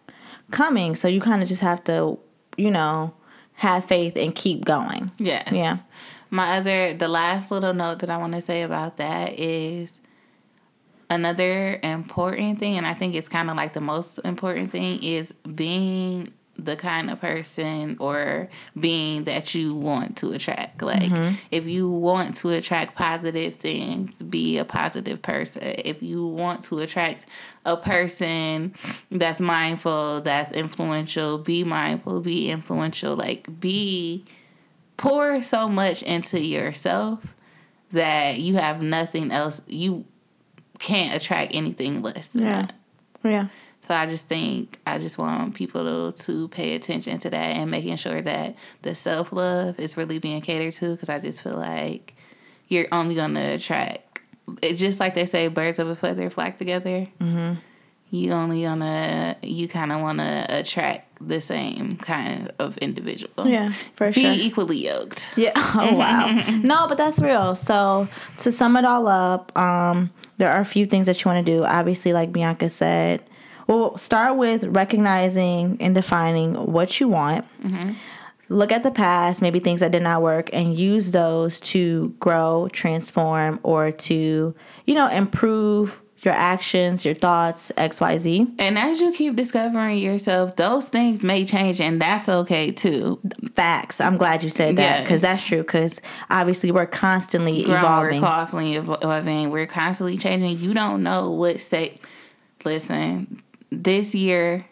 coming. So you kind of just have to, you know, have faith and keep going. Yeah. Yeah. My other, the last little note that I want to say about that is another important thing, and I think it's kind of like the most important thing is being the kind of person or being that you want to attract. Like, mm-hmm. if you want to attract positive things, be a positive person. If you want to attract a person that's mindful, that's influential, be mindful, be influential. Like, be pour so much into yourself that you have nothing else you can't attract anything less than Yeah. that Yeah. so i just think i just want people to, to pay attention to that and making sure that the self-love is really being catered to because i just feel like you're only going to attract it just like they say birds of a feather flock together mm-hmm. You only gonna you kind of want to attract the same kind of individual Yeah, for be sure. Be equally yoked Yeah. Oh wow. no, but that's real. So to sum it all up, um, there are a few things that you want to do. Obviously, like Bianca said, well, start with recognizing and defining what you want. Look at the past, maybe things that did not work, and use those to grow, transform, or to you know improve your actions, your thoughts, X, Y, Z. And as you keep discovering yourself, those things may change, and that's okay too. Facts. I'm glad you said that because Yes. that's true. Because obviously, we're constantly Growing, evolving. we're constantly evolving. We're constantly changing. You don't know what state. Listen, this year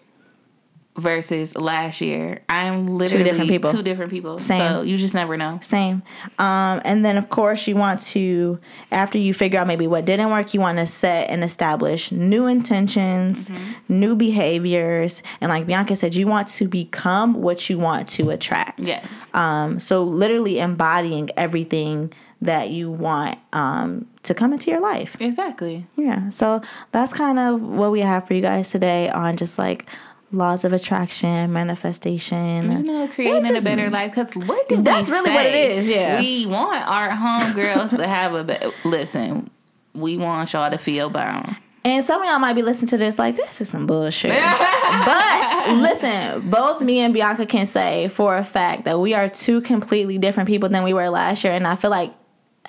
versus last year, I'm literally two different people. Two different people. Same. So you just never know. Same. Um, and then, of course, you want to, after you figure out maybe what didn't work, you want to set and establish new intentions, new behaviors. And like Bianca said, you want to become what you want to attract. Yes. Um, so, literally embodying everything that you want um, to come into your life. Exactly. Yeah. So, that's kind of what we have for you guys today on just like laws of attraction, manifestation. You know, creating just- a better life. Because what did That's really what it is, yeah. We want our homegirls to have a. Be- Listen, we want y'all to feel bound. And some of y'all might be listening to this like this is some bullshit. but listen, both me and Bianca can say for a fact that we are two completely different people than we were last year, and I feel like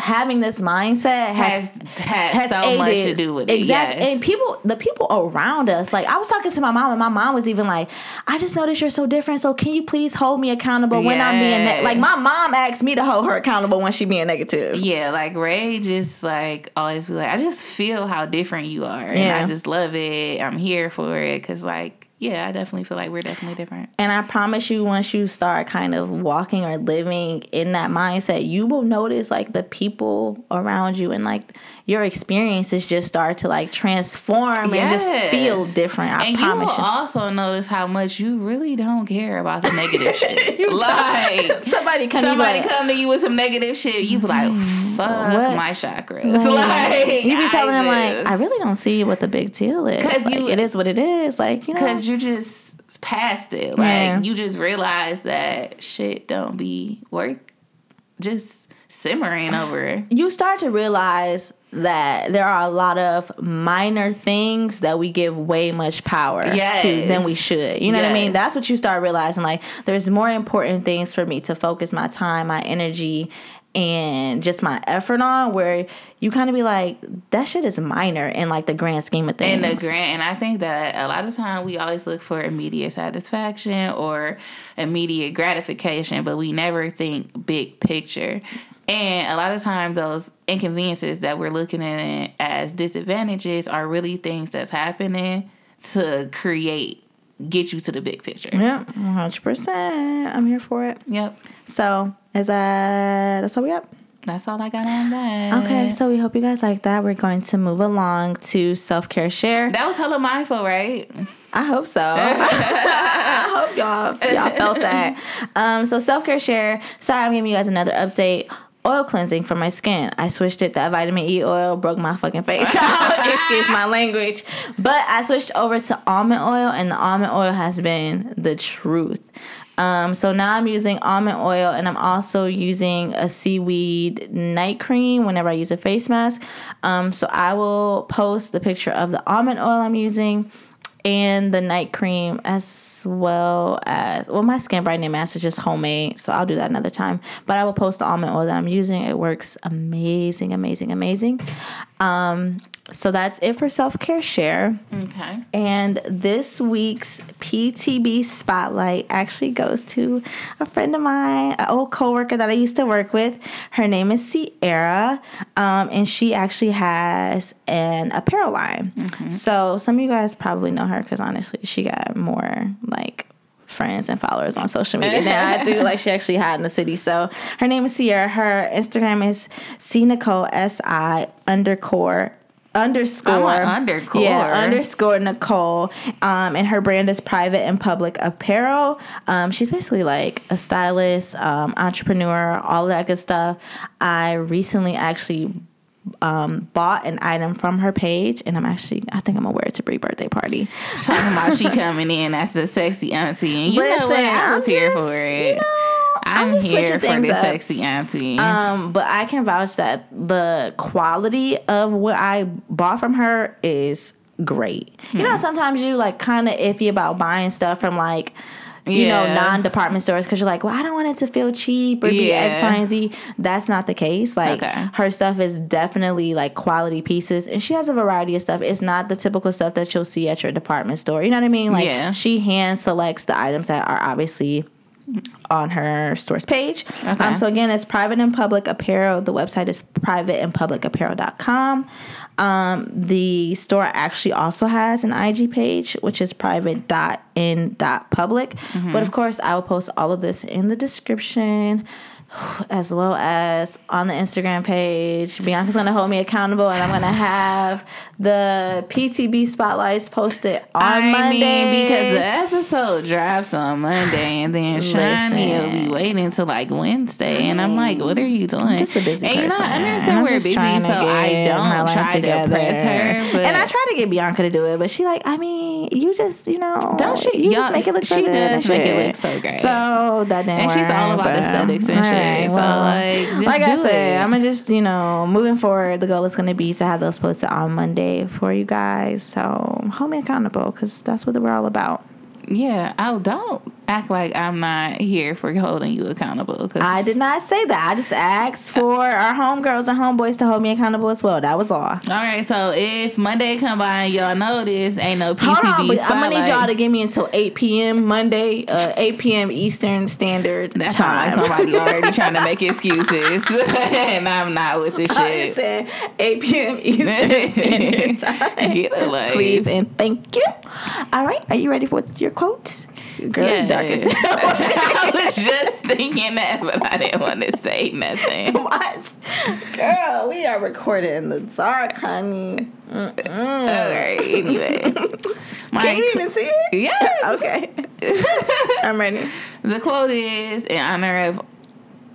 having this mindset has Has has, so much to do with it. Exactly. Yes. And people, the people around us, like I was talking to my mom, and my mom was even like, I just noticed you're so different. So can you please hold me accountable when I'm being ne-? Like my mom asked me to hold her accountable when she being negative. Yeah, like Ray just like always be like, I just feel how different you are, and Yeah. I just love it. I'm here for it because, like, yeah, I definitely feel like we're definitely different. And I promise you, once you start kind of walking or living in that mindset, you will notice like the people around you and like your experiences just start to like transform and just feel different. I and you promise will you. also notice how much you really don't care about the negative shit. like Somebody come somebody you come to you with some negative shit, you be like, "Fuck Mm-hmm. What? my chakras." Like, you be telling I them like, I really don't see what the big deal is. Like, you- it is what it is. Like you know, Cause you just past it. Like Yeah. you just realize that shit don't be worth just simmering over. you start to realize that there are a lot of minor things that we give way much power to than we should. You know what I mean? That's what you start realizing. Like, there's more important things for me to focus my time, my energy, and just my effort on. Where you kind of be like, that shit is minor in like the grand scheme of things. in the grant and i think that a lot of time we always look for immediate satisfaction or immediate gratification but we never think big picture and a lot of times those inconveniences that we're looking at as disadvantages are really things that's happening to create get you to the big picture Yep, 100%. I'm here for it. yep So, is that that's all we got? that's all i got on that Okay, so we hope you guys like that. We're going to move along to self care share. that was hella mindful right I hope so. I hope y'all y'all felt that. Um, so self care share. Sorry, I'm giving you guys another update. oil cleansing for my skin. I switched it. That vitamin E oil broke my fucking face out. Excuse my language. But I switched over to almond oil, and the almond oil has been the truth. Um, so now I'm using almond oil and I'm also using a seaweed night cream whenever I use a face mask. Um, so I will post the picture of the almond oil I'm using and the night cream as well as well my skin brightening mask is just homemade so i'll do that another time. But i will post the almond oil that i'm using. It works amazing amazing amazing. Um, so that's it for self care share. Okay. And this week's PTB spotlight actually goes to a friend of mine, an old coworker that I used to work with. Her name is Sierra, um, and she actually has an apparel line. Mm-hmm. So some of you guys probably know her because honestly, she got more like friends and followers on social media than I do. Like she actually had in the city. So her name is Sierra. Her Instagram is C Nicole S I underscore underscore underscore yeah underscore Nicole um and her brand is private in public apparel um she's basically like a stylist um entrepreneur all that good stuff I recently actually um, bought an item from her page, and I'm actually I think I'm gonna wear it to Brie birthday party. Talking about she coming in as a sexy auntie, and you Listen, know what? I was I'm here just, for it. You know, I'm, I'm here for the sexy auntie. Um, but I can vouch that the quality of what I bought from her is great. Hmm. You know, hmm. sometimes you like kind of iffy about buying stuff from like you yeah. know, non department stores because you're like, well, I don't want it to feel cheap or be yeah. X, Y, and Z. That's not the case. Like okay. her stuff is definitely like quality pieces, and she has a variety of stuff. It's not the typical stuff that you'll see at your department store. You know what I mean? Like yeah. she hand selects the items that are obviously on her store's page. Okay. Um, so again, it's private in public apparel. The website is privateinpublicapparel.com. Um, the store actually also has an IG page, which is private.in.public. Mm-hmm. But of course, I will post all of this in the description as well as on the Instagram page. Bianca's gonna hold me accountable, and I'm gonna have the PTB spotlights posted on I Monday. Mean, because the episode drops on Monday, and then Shawnee will be waiting till like Wednesday, and I'm like, "What are you doing?" Just a busy and person. You know, I understand we're busy, so I don't try together. to press her. But and I try to get Bianca to do it, but she like, I mean, you just you know, don't she? You just make it look so she good. does make it look so great. So that didn't and work, she's all about aesthetics and shit. Right, so well, like, like I said. I'm gonna just you know moving forward. The goal is gonna be to have those posted on Monday for you guys. So hold me accountable because that's what we're all about. Yeah, oh, don't act like I'm not here for holding you accountable. Cause I did not say that. I just asked for our homegirls and homeboys to hold me accountable as well. That was all. All right. So if Monday come by and y'all know this, ain't no PTB Hold on, I'm gonna need y'all to give me until 8 p.m. Monday, uh, 8 p.m. Eastern Standard That's time. like somebody already trying to make excuses, and I'm not with this shit. I Said 8 p.m. Eastern Standard Time. Get a life. Please and thank you. All right. Are you ready for your quote? Girl, yes. dark as hell. I was just thinking that, but I didn't want to say nothing. what? Girl, we are recording in the dark, honey. Mm-mm. All right. Anyway, can you even see it? Yes. okay. I'm ready. The quote is in honor of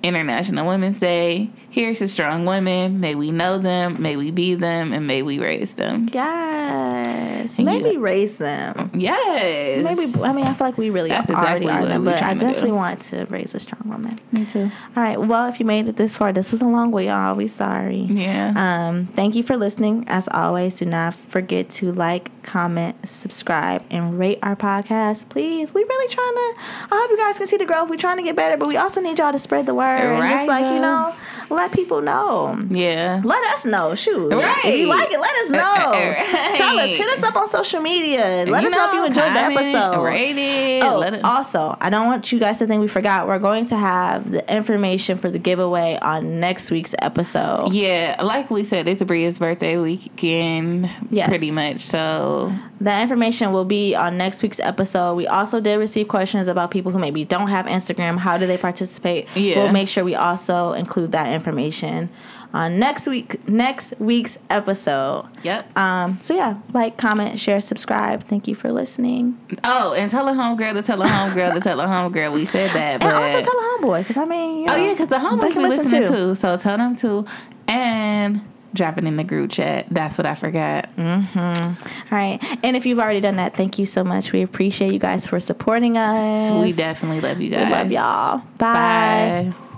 International Women's Day. Here's to strong women. May we know them, may we be them, and may we raise them. Yes. And maybe you, raise them. Yes. Maybe, I mean, I feel like we really That's already exactly are them, but I definitely want to raise a strong woman. Me too. All right. Well, if you made it this far, this was a long way, y'all. We sorry. Yeah. Um, thank you for listening. As always, do not forget to like, comment, subscribe, and rate our podcast. Please. We really trying to, I hope you guys can see the growth. We're trying to get better, but we also need y'all to spread the word. Right, and just like, you know, let people know. Yeah. Let us know. Shoot. Right. If you like it, let us know. right. Tell us. Hit us up on social media. Let you us know, know if you enjoyed the episode. Rate it. Oh, it. also, I don't want you guys to think we forgot. We're going to have the information for the giveaway on next week's episode. Yeah. Like we said, it's Bria's birthday weekend. Yes. Pretty much. So that information will be on next week's episode. We also did receive questions about people who maybe don't have Instagram. How do they participate? Yeah. We'll make sure we also include that information on next week next week's episode. Yep. Um, so yeah, like, comment, share, subscribe. Thank you for listening. Oh, and tell a homegirl to tell a homegirl to tell a homegirl. We said that, but And also tell a homeboy, because I mean, you know, oh yeah, because the homeboys be listen too. too. So tell them to, and drop it in the group chat. That's what I forgot. Mm-hmm. All right. And if you've already done that, thank you so much. We appreciate you guys for supporting us. We definitely love you guys. We love y'all. Bye. Bye.